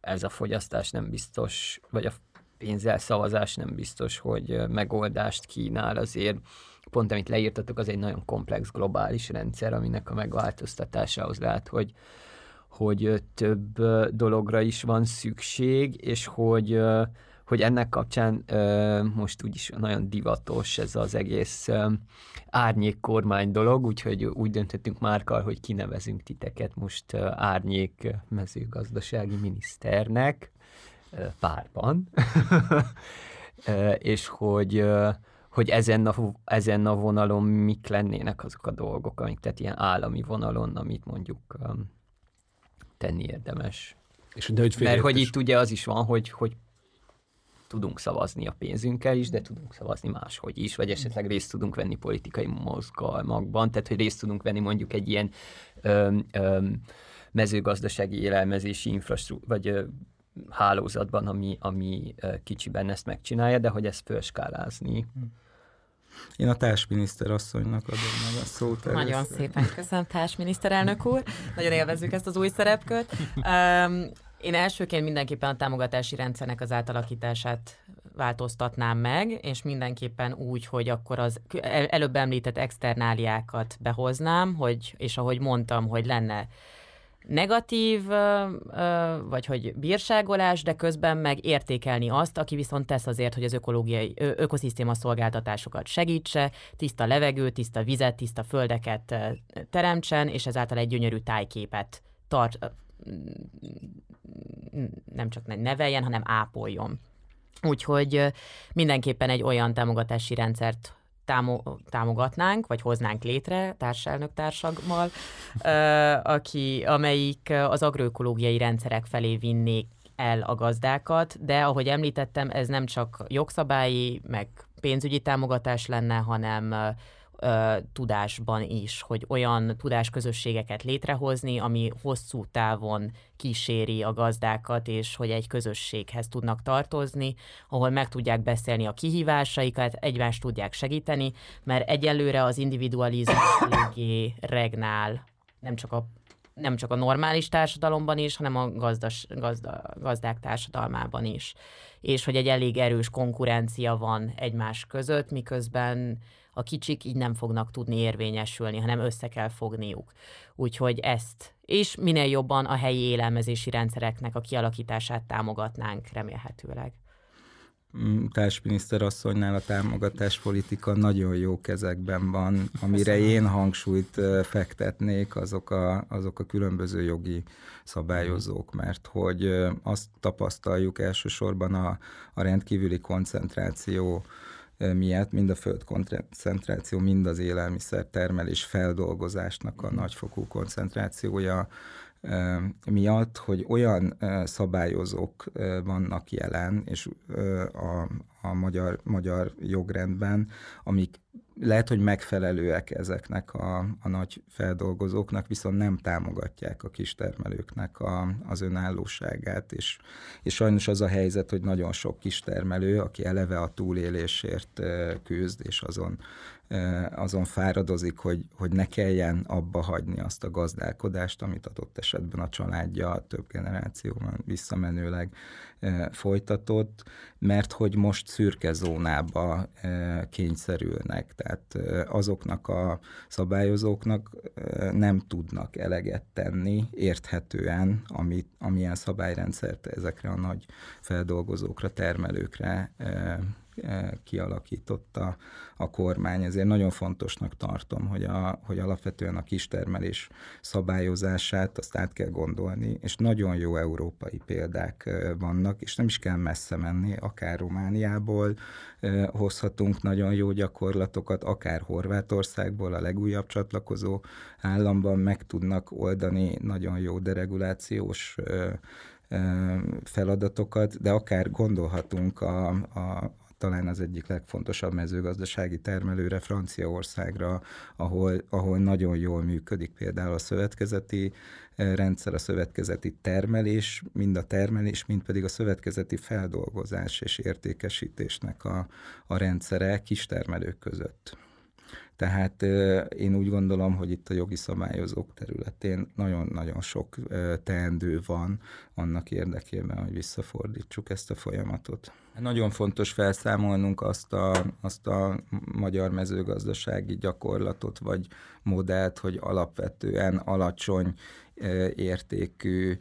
ez a fogyasztás nem biztos, vagy a pénzzel szavazás nem biztos, hogy megoldást kínál azért. Pont amit leírtatok, az egy nagyon komplex globális rendszer, aminek a megváltoztatásához lehet, hogy, hogy több dologra is van szükség, és hogy hogy ennek kapcsán ö, most úgyis nagyon divatos ez az egész ö, árnyék kormány dolog, úgyhogy úgy döntöttünk Márkal, hogy kinevezünk titeket most ö, árnyék mezőgazdasági miniszternek ö, párban, ö, és hogy ö, hogy ezen a, ezen a vonalon mik lennének azok a dolgok, amik, tehát ilyen állami vonalon, amit mondjuk um, tenni érdemes. És de hogy Mert hogy itt ugye az is van, hogy, hogy tudunk szavazni a pénzünkkel is, de tudunk szavazni máshogy is, vagy esetleg részt tudunk venni politikai mozgalmakban, tehát hogy részt tudunk venni mondjuk egy ilyen öm, öm, mezőgazdasági élelmezési infrastruktúra, vagy ö, hálózatban, ami, ami ö, kicsiben ezt megcsinálja, de hogy ezt felskálázni. Én a társminiszter asszonynak adom meg a szót. Először. Nagyon szépen köszönöm, társminiszterelnök úr. Nagyon élvezzük ezt az új szerepkört. Um, én elsőként mindenképpen a támogatási rendszernek az átalakítását változtatnám meg, és mindenképpen úgy, hogy akkor az előbb említett externáliákat behoznám, hogy, és ahogy mondtam, hogy lenne negatív, vagy hogy bírságolás, de közben meg értékelni azt, aki viszont tesz azért, hogy az ökológiai, ökoszisztéma szolgáltatásokat segítse, tiszta levegő, tiszta vizet, tiszta földeket teremtsen, és ezáltal egy gyönyörű tájképet tart, nem csak neveljen, hanem ápoljon. Úgyhogy mindenképpen egy olyan támogatási rendszert támogatnánk, vagy hoznánk létre társelnök társammal, aki, amelyik az agroökológiai rendszerek felé vinnék el a gazdákat, de ahogy említettem, ez nem csak jogszabályi, meg pénzügyi támogatás lenne, hanem ö, tudásban is, hogy olyan tudásközösségeket létrehozni, ami hosszú távon kíséri a gazdákat, és hogy egy közösséghez tudnak tartozni, ahol meg tudják beszélni a kihívásaikat, egymást tudják segíteni, mert egyelőre az individualizmus eléggé regnál, nem csak a nem csak a normális társadalomban is, hanem a gazdas, gazda, gazdák társadalmában is. És hogy egy elég erős konkurencia van egymás között, miközben a kicsik így nem fognak tudni érvényesülni, hanem össze kell fogniuk. Úgyhogy ezt, és minél jobban a helyi élelmezési rendszereknek a kialakítását támogatnánk remélhetőleg mm, társminiszter asszonynál a támogatáspolitika nagyon jó kezekben van. Amire én hangsúlyt fektetnék, azok a, azok a különböző jogi szabályozók, mert hogy azt tapasztaljuk elsősorban a, a rendkívüli koncentráció miatt, mind a föld koncentráció, mind az élelmiszer termelés feldolgozásnak a nagyfokú koncentrációja miatt, hogy olyan szabályozók vannak jelen, és a, a magyar, magyar jogrendben, amik lehet, hogy megfelelőek ezeknek a, a nagy feldolgozóknak, viszont nem támogatják a kistermelőknek a, az önállóságát, és, és sajnos az a helyzet, hogy nagyon sok kistermelő, aki eleve a túlélésért küzd, és azon azon fáradozik, hogy, hogy ne kelljen abba hagyni azt a gazdálkodást, amit adott esetben a családja több generációban visszamenőleg folytatott, mert hogy most szürke zónába kényszerülnek, tehát azoknak a szabályozóknak nem tudnak eleget tenni érthetően, amit, amilyen szabályrendszert ezekre a nagy feldolgozókra, termelőkre kialakította a kormány. Ezért nagyon fontosnak tartom, hogy, a, hogy alapvetően a kistermelés szabályozását azt át kell gondolni, és nagyon jó európai példák vannak, és nem is kell messze menni, akár Romániából hozhatunk nagyon jó gyakorlatokat, akár Horvátországból, a legújabb csatlakozó államban meg tudnak oldani nagyon jó deregulációs feladatokat, de akár gondolhatunk a, a, talán az egyik legfontosabb mezőgazdasági termelőre, Franciaországra, ahol, ahol nagyon jól működik például a szövetkezeti eh, rendszer, a szövetkezeti termelés, mind a termelés, mind pedig a szövetkezeti feldolgozás és értékesítésnek a, a rendszere kistermelők között. Tehát én úgy gondolom, hogy itt a jogi szabályozók területén nagyon-nagyon sok teendő van annak érdekében, hogy visszafordítsuk ezt a folyamatot. Nagyon fontos felszámolnunk azt a, azt a magyar mezőgazdasági gyakorlatot vagy modellt, hogy alapvetően alacsony értékű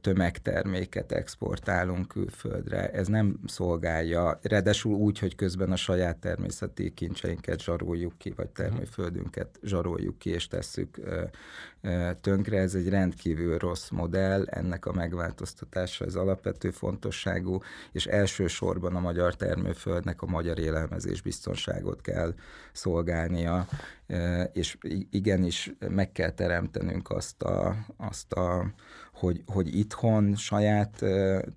tömegterméket exportálunk külföldre. Ez nem szolgálja, ráadásul úgy, hogy közben a saját természeti kincseinket zsaroljuk ki, vagy termőföldünket zsaroljuk ki, és tesszük tönkre. Ez egy rendkívül rossz modell, ennek a megváltoztatása az alapvető fontosságú, és elsősorban a magyar termőföldnek a magyar élelmezés biztonságot kell szolgálnia, és igenis meg kell teremtenünk azt a, azt a hogy, hogy itthon saját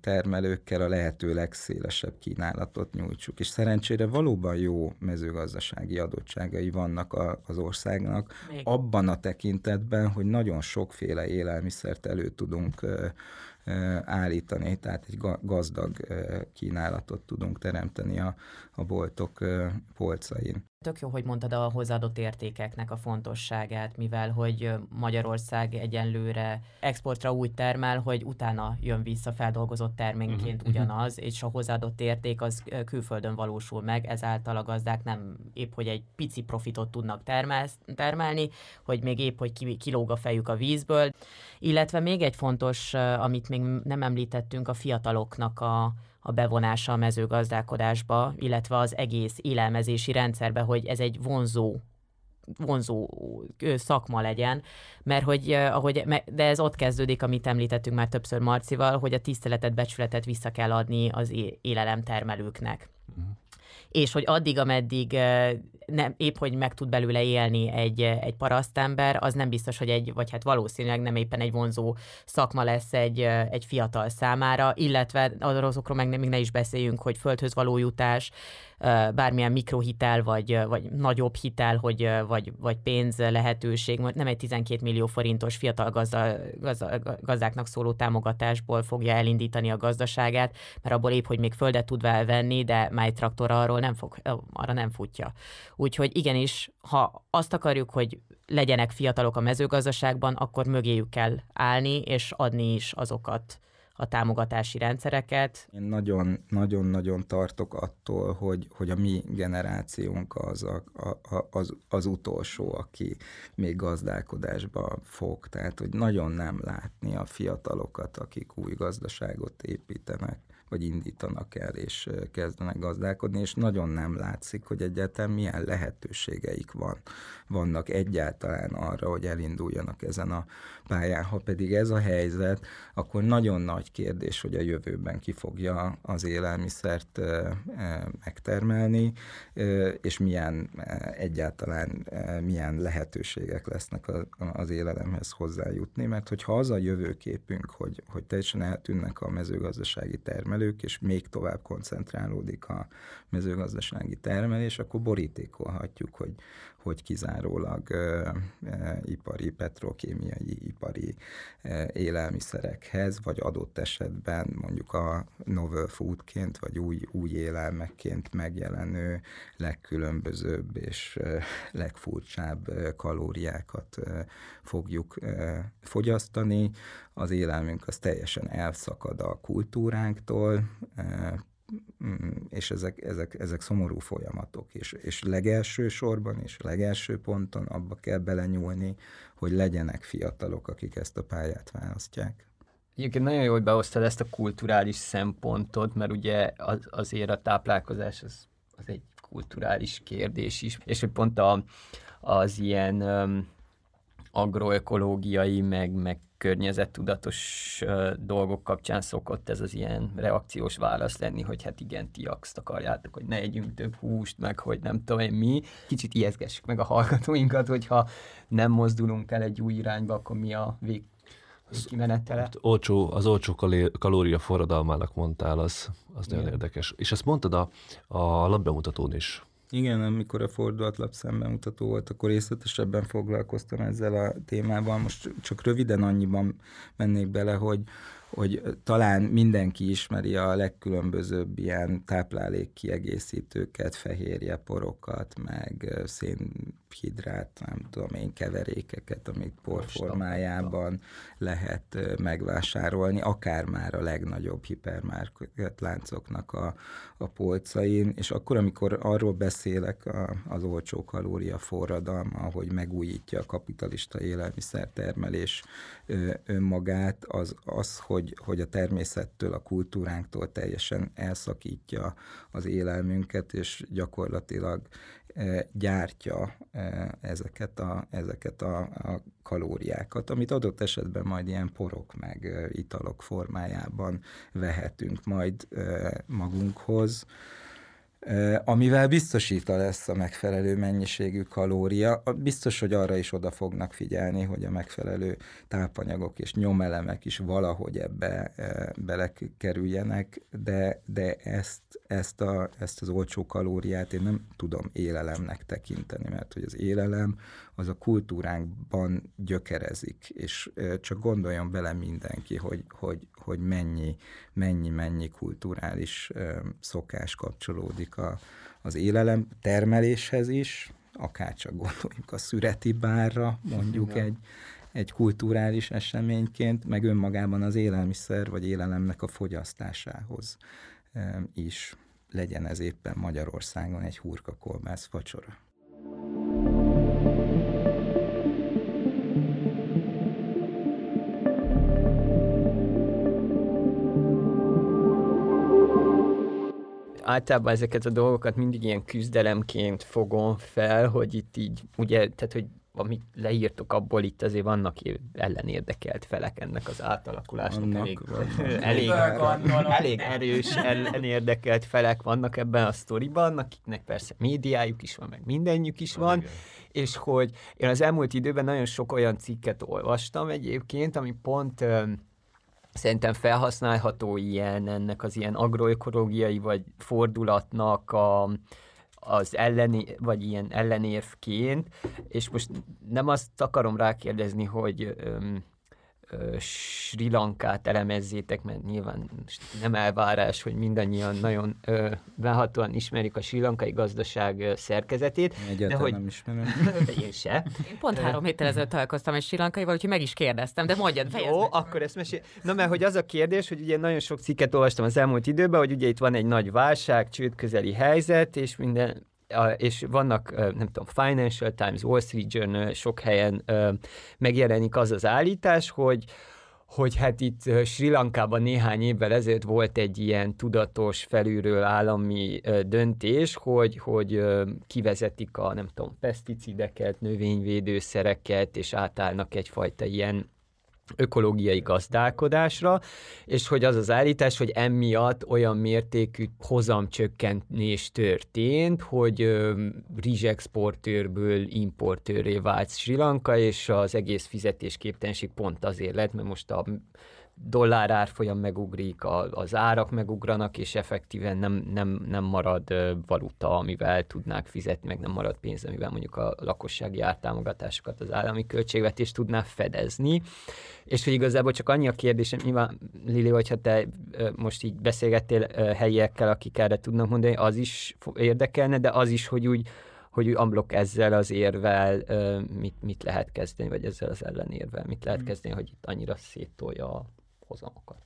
termelőkkel a lehető legszélesebb kínálatot nyújtsuk. És szerencsére valóban jó mezőgazdasági adottságai vannak a, az országnak, Még. abban a tekintetben, hogy nagyon sokféle élelmiszert elő tudunk állítani, tehát egy gazdag kínálatot tudunk teremteni a, a boltok polcain. Tök jó, hogy mondtad a hozzáadott értékeknek a fontosságát, mivel hogy Magyarország egyenlőre exportra úgy termel, hogy utána jön vissza feldolgozott termékként uh-huh. ugyanaz, és a hozzáadott érték az külföldön valósul meg, ezáltal a gazdák nem épp, hogy egy pici profitot tudnak termel, termelni, hogy még épp, hogy kilóg a fejük a vízből. Illetve még egy fontos, amit még nem említettünk, a fiataloknak a, a bevonása a mezőgazdálkodásba, illetve az egész élelmezési rendszerbe, hogy ez egy vonzó vonzó szakma legyen, mert hogy ahogy, de ez ott kezdődik, amit említettünk már többször Marcival, hogy a tiszteletet, becsületet vissza kell adni az élelemtermelőknek. Uh-huh. És hogy addig, ameddig nem, épp hogy meg tud belőle élni egy, egy parasztember, az nem biztos, hogy egy, vagy hát valószínűleg nem éppen egy vonzó szakma lesz egy, egy fiatal számára, illetve azokról meg még ne is beszéljünk, hogy földhöz való jutás, bármilyen mikrohitel, vagy, vagy nagyobb hitel, hogy, vagy, vagy pénz lehetőség, nem egy 12 millió forintos fiatal gazda, gazda, gazdáknak szóló támogatásból fogja elindítani a gazdaságát, mert abból épp, hogy még földet tud venni, de máj traktor arról nem fog, arra nem futja. Úgyhogy igenis, ha azt akarjuk, hogy legyenek fiatalok a mezőgazdaságban, akkor mögéjük kell állni, és adni is azokat a támogatási rendszereket. Én nagyon-nagyon tartok attól, hogy, hogy a mi generációnk az, a, a, az, az utolsó, aki még gazdálkodásba fog. Tehát, hogy nagyon nem látni a fiatalokat, akik új gazdaságot építenek vagy indítanak el, és kezdenek gazdálkodni, és nagyon nem látszik, hogy egyáltalán milyen lehetőségeik van, vannak egyáltalán arra, hogy elinduljanak ezen a pályán. Ha pedig ez a helyzet, akkor nagyon nagy kérdés, hogy a jövőben ki fogja az élelmiszert megtermelni, és milyen egyáltalán milyen lehetőségek lesznek az élelemhez hozzájutni, mert hogyha az a jövőképünk, hogy, hogy teljesen eltűnnek a mezőgazdasági termelők, és még tovább koncentrálódik a mezőgazdasági termelés, akkor borítékolhatjuk, hogy, hogy kizárólag ipari, petrokémiai, ipari élelmiszerekhez, vagy adott esetben mondjuk a novel foodként, vagy új, új élelmekként megjelenő legkülönbözőbb és legfurcsább kalóriákat fogjuk fogyasztani. Az élelmünk az teljesen elszakad a kultúránktól, és ezek, ezek, ezek szomorú folyamatok, és, és legelső sorban és legelső ponton abba kell belenyúlni, hogy legyenek fiatalok, akik ezt a pályát választják. Egyébként nagyon jó, hogy behoztad ezt a kulturális szempontot, mert ugye az, azért a táplálkozás az, az egy kulturális kérdés is, és hogy pont a, az ilyen agroökológiai, meg, meg környezettudatos dolgok kapcsán szokott ez az ilyen reakciós válasz lenni, hogy hát igen, ti azt akarjátok, hogy ne együnk több húst, meg hogy nem tudom én mi. Kicsit ijeszgessük meg a hallgatóinkat, hogyha nem mozdulunk el egy új irányba, akkor mi a vég kimenetele. Hát olcsó, az olcsó kalória forradalmának mondtál, az, az nagyon érdekes. És ezt mondtad a, a labbemutatón is, igen, amikor a fordulat szemben mutató volt, akkor részletesebben foglalkoztam ezzel a témával. Most csak röviden annyiban mennék bele, hogy hogy talán mindenki ismeri a legkülönbözőbb ilyen táplálék kiegészítőket, fehérje porokat, meg szénhidrát, nem tudom én, keverékeket, amit porformájában lehet megvásárolni, akár már a legnagyobb hipermarket láncoknak a, a polcain, és akkor, amikor arról beszélek a, az olcsó kalória forradalma, hogy megújítja a kapitalista élelmiszertermelés önmagát, az az, hogy hogy, hogy a természettől, a kultúránktól teljesen elszakítja az élelmünket, és gyakorlatilag e, gyártja e, ezeket a, ezeket a, a kalóriákat, amit adott esetben majd ilyen porok meg e, italok formájában vehetünk majd magunkhoz amivel biztosítva lesz a megfelelő mennyiségű kalória. Biztos, hogy arra is oda fognak figyelni, hogy a megfelelő tápanyagok és nyomelemek is valahogy ebbe belekerüljenek, de, de ezt, ezt, a, ezt az olcsó kalóriát én nem tudom élelemnek tekinteni, mert hogy az élelem az a kultúránkban gyökerezik, és csak gondoljon bele mindenki, hogy, hogy, hogy mennyi, mennyi, mennyi kulturális szokás kapcsolódik a, az élelem termeléshez is, akár csak gondoljunk a szüreti bárra, mondjuk egy, egy kulturális eseményként, meg önmagában az élelmiszer vagy élelemnek a fogyasztásához is legyen ez éppen Magyarországon egy hurka kolbász facsora. Általában ezeket a dolgokat mindig ilyen küzdelemként fogom fel, hogy itt így, ugye, tehát, hogy amit leírtok abból, itt azért vannak ellenérdekelt felek ennek az átalakulásnak. Elég, elég, elég erős ellenérdekelt felek vannak ebben a sztoriban, akiknek persze médiájuk is van, meg mindenjük is van, Igen. és hogy én az elmúlt időben nagyon sok olyan cikket olvastam egyébként, ami pont szerintem felhasználható ilyen, ennek az ilyen agroökológiai vagy fordulatnak a, az elleni, vagy ilyen ellenérvként, és most nem azt akarom rákérdezni, hogy öm, Sri Lankát elemezzétek, mert nyilván nem elvárás, hogy mindannyian nagyon ö, behatóan ismerik a sri lankai gazdaság szerkezetét. Egyáltalán de hogy... nem ismerem. Én se. Én pont három héttel ezelőtt találkoztam egy sri lankaival, úgyhogy meg is kérdeztem, de mondjad, fejezd Jó, meg. akkor ezt mesél. Na, mert hogy az a kérdés, hogy ugye nagyon sok cikket olvastam az elmúlt időben, hogy ugye itt van egy nagy válság, csődközeli helyzet, és minden és vannak, nem tudom, Financial Times, Wall Street Journal, sok helyen megjelenik az az állítás, hogy hogy hát itt Sri Lankában néhány évvel ezelőtt volt egy ilyen tudatos felülről állami döntés, hogy, hogy kivezetik a nem tudom, peszticideket, növényvédőszereket, és átállnak egyfajta ilyen ökológiai gazdálkodásra, és hogy az az állítás, hogy emiatt olyan mértékű hozamcsökkentés történt, hogy rizsexportőrből importőré vált Sri Lanka, és az egész fizetésképtelenség pont azért lett, mert most a dollár árfolyam megugrik, a, az árak megugranak, és effektíven nem, nem, nem marad valuta, amivel tudnák fizetni, meg nem marad pénz, amivel mondjuk a lakossági ártámogatásokat az állami költségvetés tudná fedezni. És hogy igazából csak annyi a kérdésem, nyilván Lili, hogyha te most így beszélgettél helyiekkel, akik erre tudnak mondani, az is érdekelne, de az is, hogy úgy hogy amblok ezzel az érvel mit, mit lehet kezdeni, vagy ezzel az ellenérvel mit lehet hmm. kezdeni, hogy itt annyira széttolja a hozamokat.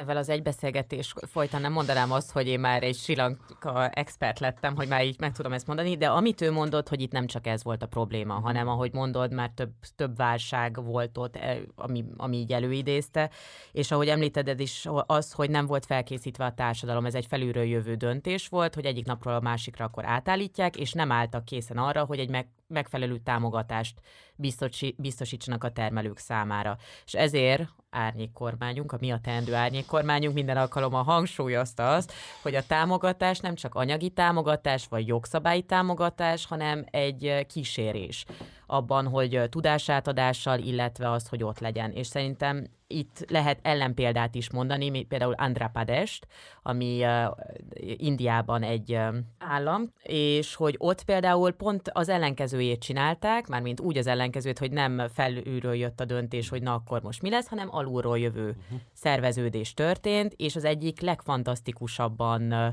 Ezzel az egybeszélgetés folytán nem mondanám azt, hogy én már egy Sri Lanka expert lettem, hogy már így meg tudom ezt mondani, de amit ő mondott, hogy itt nem csak ez volt a probléma, hanem ahogy mondod, már több, több válság volt ott, e, ami, ami így előidézte, és ahogy említed is az, hogy nem volt felkészítve a társadalom, ez egy felülről jövő döntés volt, hogy egyik napról a másikra akkor átállítják, és nem álltak készen arra, hogy egy meg, megfelelő támogatást biztosítsanak a termelők számára. És ezért árnyékkormányunk, a mi a teendő árnyékkormányunk minden alkalommal hangsúlyozta azt, hogy a támogatás nem csak anyagi támogatás vagy jogszabályi támogatás, hanem egy kísérés abban, hogy tudásátadással, illetve az, hogy ott legyen. És szerintem itt lehet ellenpéldát is mondani, például Andhra Pradesh, ami uh, Indiában egy uh, állam, és hogy ott például pont az ellenkezőjét csinálták, mármint úgy az ellenkezőjét, hogy nem felülről jött a döntés, hogy na akkor most mi lesz, hanem alulról jövő uh-huh. szerveződés történt, és az egyik legfantasztikusabban uh,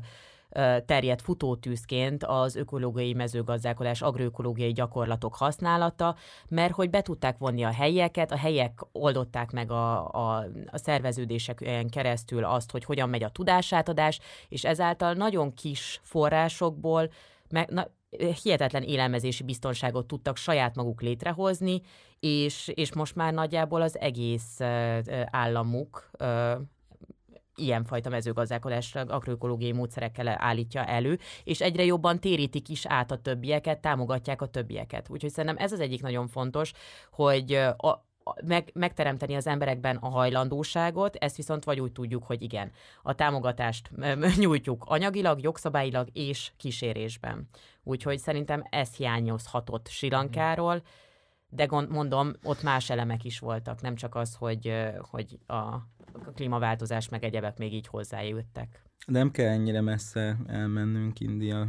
terjedt futótűzként az ökológiai mezőgazdálkodás, agroökológiai gyakorlatok használata, mert hogy be tudták vonni a helyieket, a helyek oldották meg a, a, a szerveződéseken keresztül azt, hogy hogyan megy a tudásátadás, és ezáltal nagyon kis forrásokból meg, na, hihetetlen élelmezési biztonságot tudtak saját maguk létrehozni, és, és most már nagyjából az egész államuk ilyenfajta mezőgazdálkodásra agroökológiai módszerekkel állítja elő, és egyre jobban térítik is át a többieket, támogatják a többieket. Úgyhogy szerintem ez az egyik nagyon fontos, hogy a, meg, megteremteni az emberekben a hajlandóságot, ezt viszont vagy úgy tudjuk, hogy igen, a támogatást nyújtjuk anyagilag, jogszabályilag és kísérésben. Úgyhogy szerintem ez hiányozhatott Sirankáról, de gond, mondom, ott más elemek is voltak, nem csak az, hogy, hogy a a klímaváltozás meg egyebek még így hozzájöttek. Nem kell ennyire messze elmennünk India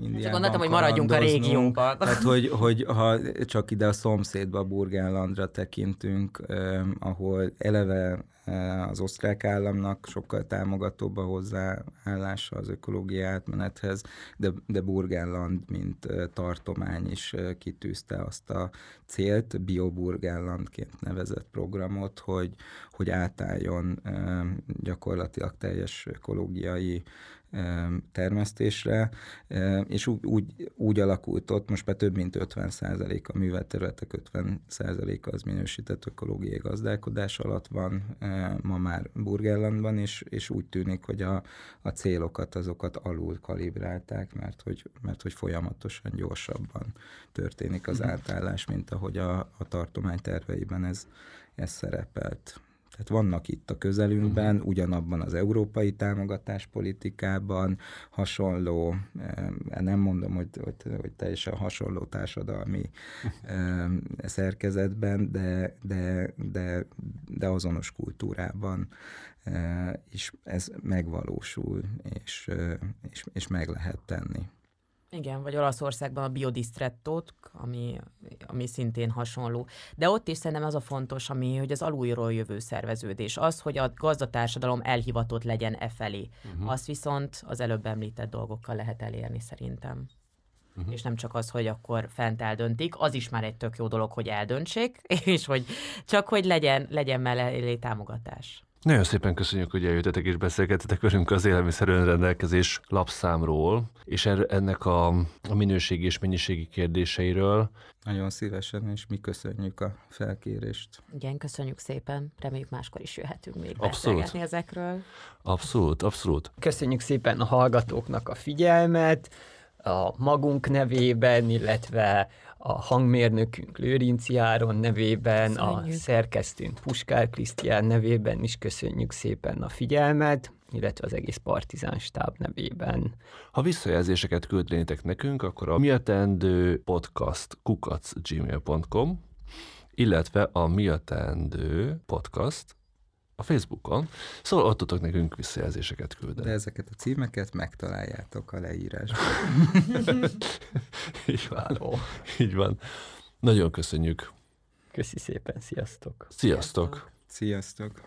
Indiában Csak gondoltam, hogy maradjunk a régiónkban. Hát, hogy, hogy ha csak ide a szomszédba, Burgenlandra tekintünk, eh, ahol eleve Eh, az osztrák államnak sokkal támogatóbb a hozzáállása az ökológiai átmenethez, de, de Burgenland, mint eh, tartomány is eh, kitűzte azt a célt, Bioburgenlandként nevezett programot, hogy, hogy átálljon gyakorlatilag teljes ökológiai termesztésre, és úgy, úgy, úgy alakult ott, most már több mint 50% a művelterületek 50% az minősített ökológiai gazdálkodás alatt van, ma már Burgerlandban, és, és úgy tűnik, hogy a, a célokat azokat alul kalibrálták, mert hogy, mert hogy folyamatosan gyorsabban történik az mhm. átállás, mint ahogy a, a tartomány terveiben ez, ez szerepelt. Tehát vannak itt a közelünkben, uh-huh. ugyanabban az európai támogatáspolitikában hasonló, nem mondom, hogy, hogy, hogy teljesen hasonló társadalmi szerkezetben, de, de, de, de azonos kultúrában is ez megvalósul, és, és, és meg lehet tenni. Igen, vagy Olaszországban a biodisztrettót, ami, ami szintén hasonló. De ott is szerintem az a fontos, ami, hogy az alulról jövő szerveződés. Az, hogy a gazdatársadalom elhivatott legyen e felé. Uh-huh. Azt viszont az előbb említett dolgokkal lehet elérni szerintem. Uh-huh. És nem csak az, hogy akkor fent eldöntik, az is már egy tök jó dolog, hogy eldöntsék, és hogy csak hogy legyen, legyen mellé támogatás. Nagyon szépen köszönjük, hogy eljöttetek és beszélgettetek velünk az élelmiszer önrendelkezés lapszámról, és er- ennek a, a minőségi és mennyiségi kérdéseiről. Nagyon szívesen, és mi köszönjük a felkérést. Igen, köszönjük szépen. Reméljük máskor is jöhetünk még Abszolút. beszélgetni ezekről. Abszolút, abszolút. Köszönjük szépen a hallgatóknak a figyelmet, a magunk nevében, illetve a hangmérnökünk Lőrinci Áron nevében, a Köszönjük. szerkesztőnk Puskár Krisztián nevében is köszönjük szépen a figyelmet, illetve az egész Partizán stáb nevében. Ha visszajelzéseket küldnétek nekünk, akkor a miatendő podcast kukac.gmail.com illetve a miatendő podcast a Facebookon. Szóval ott tudtok nekünk visszajelzéseket küldeni. De ezeket a címeket megtaláljátok a leírásban. Így van. Így van. Nagyon köszönjük. Köszi szépen, sziasztok! Sziasztok! Sziasztok!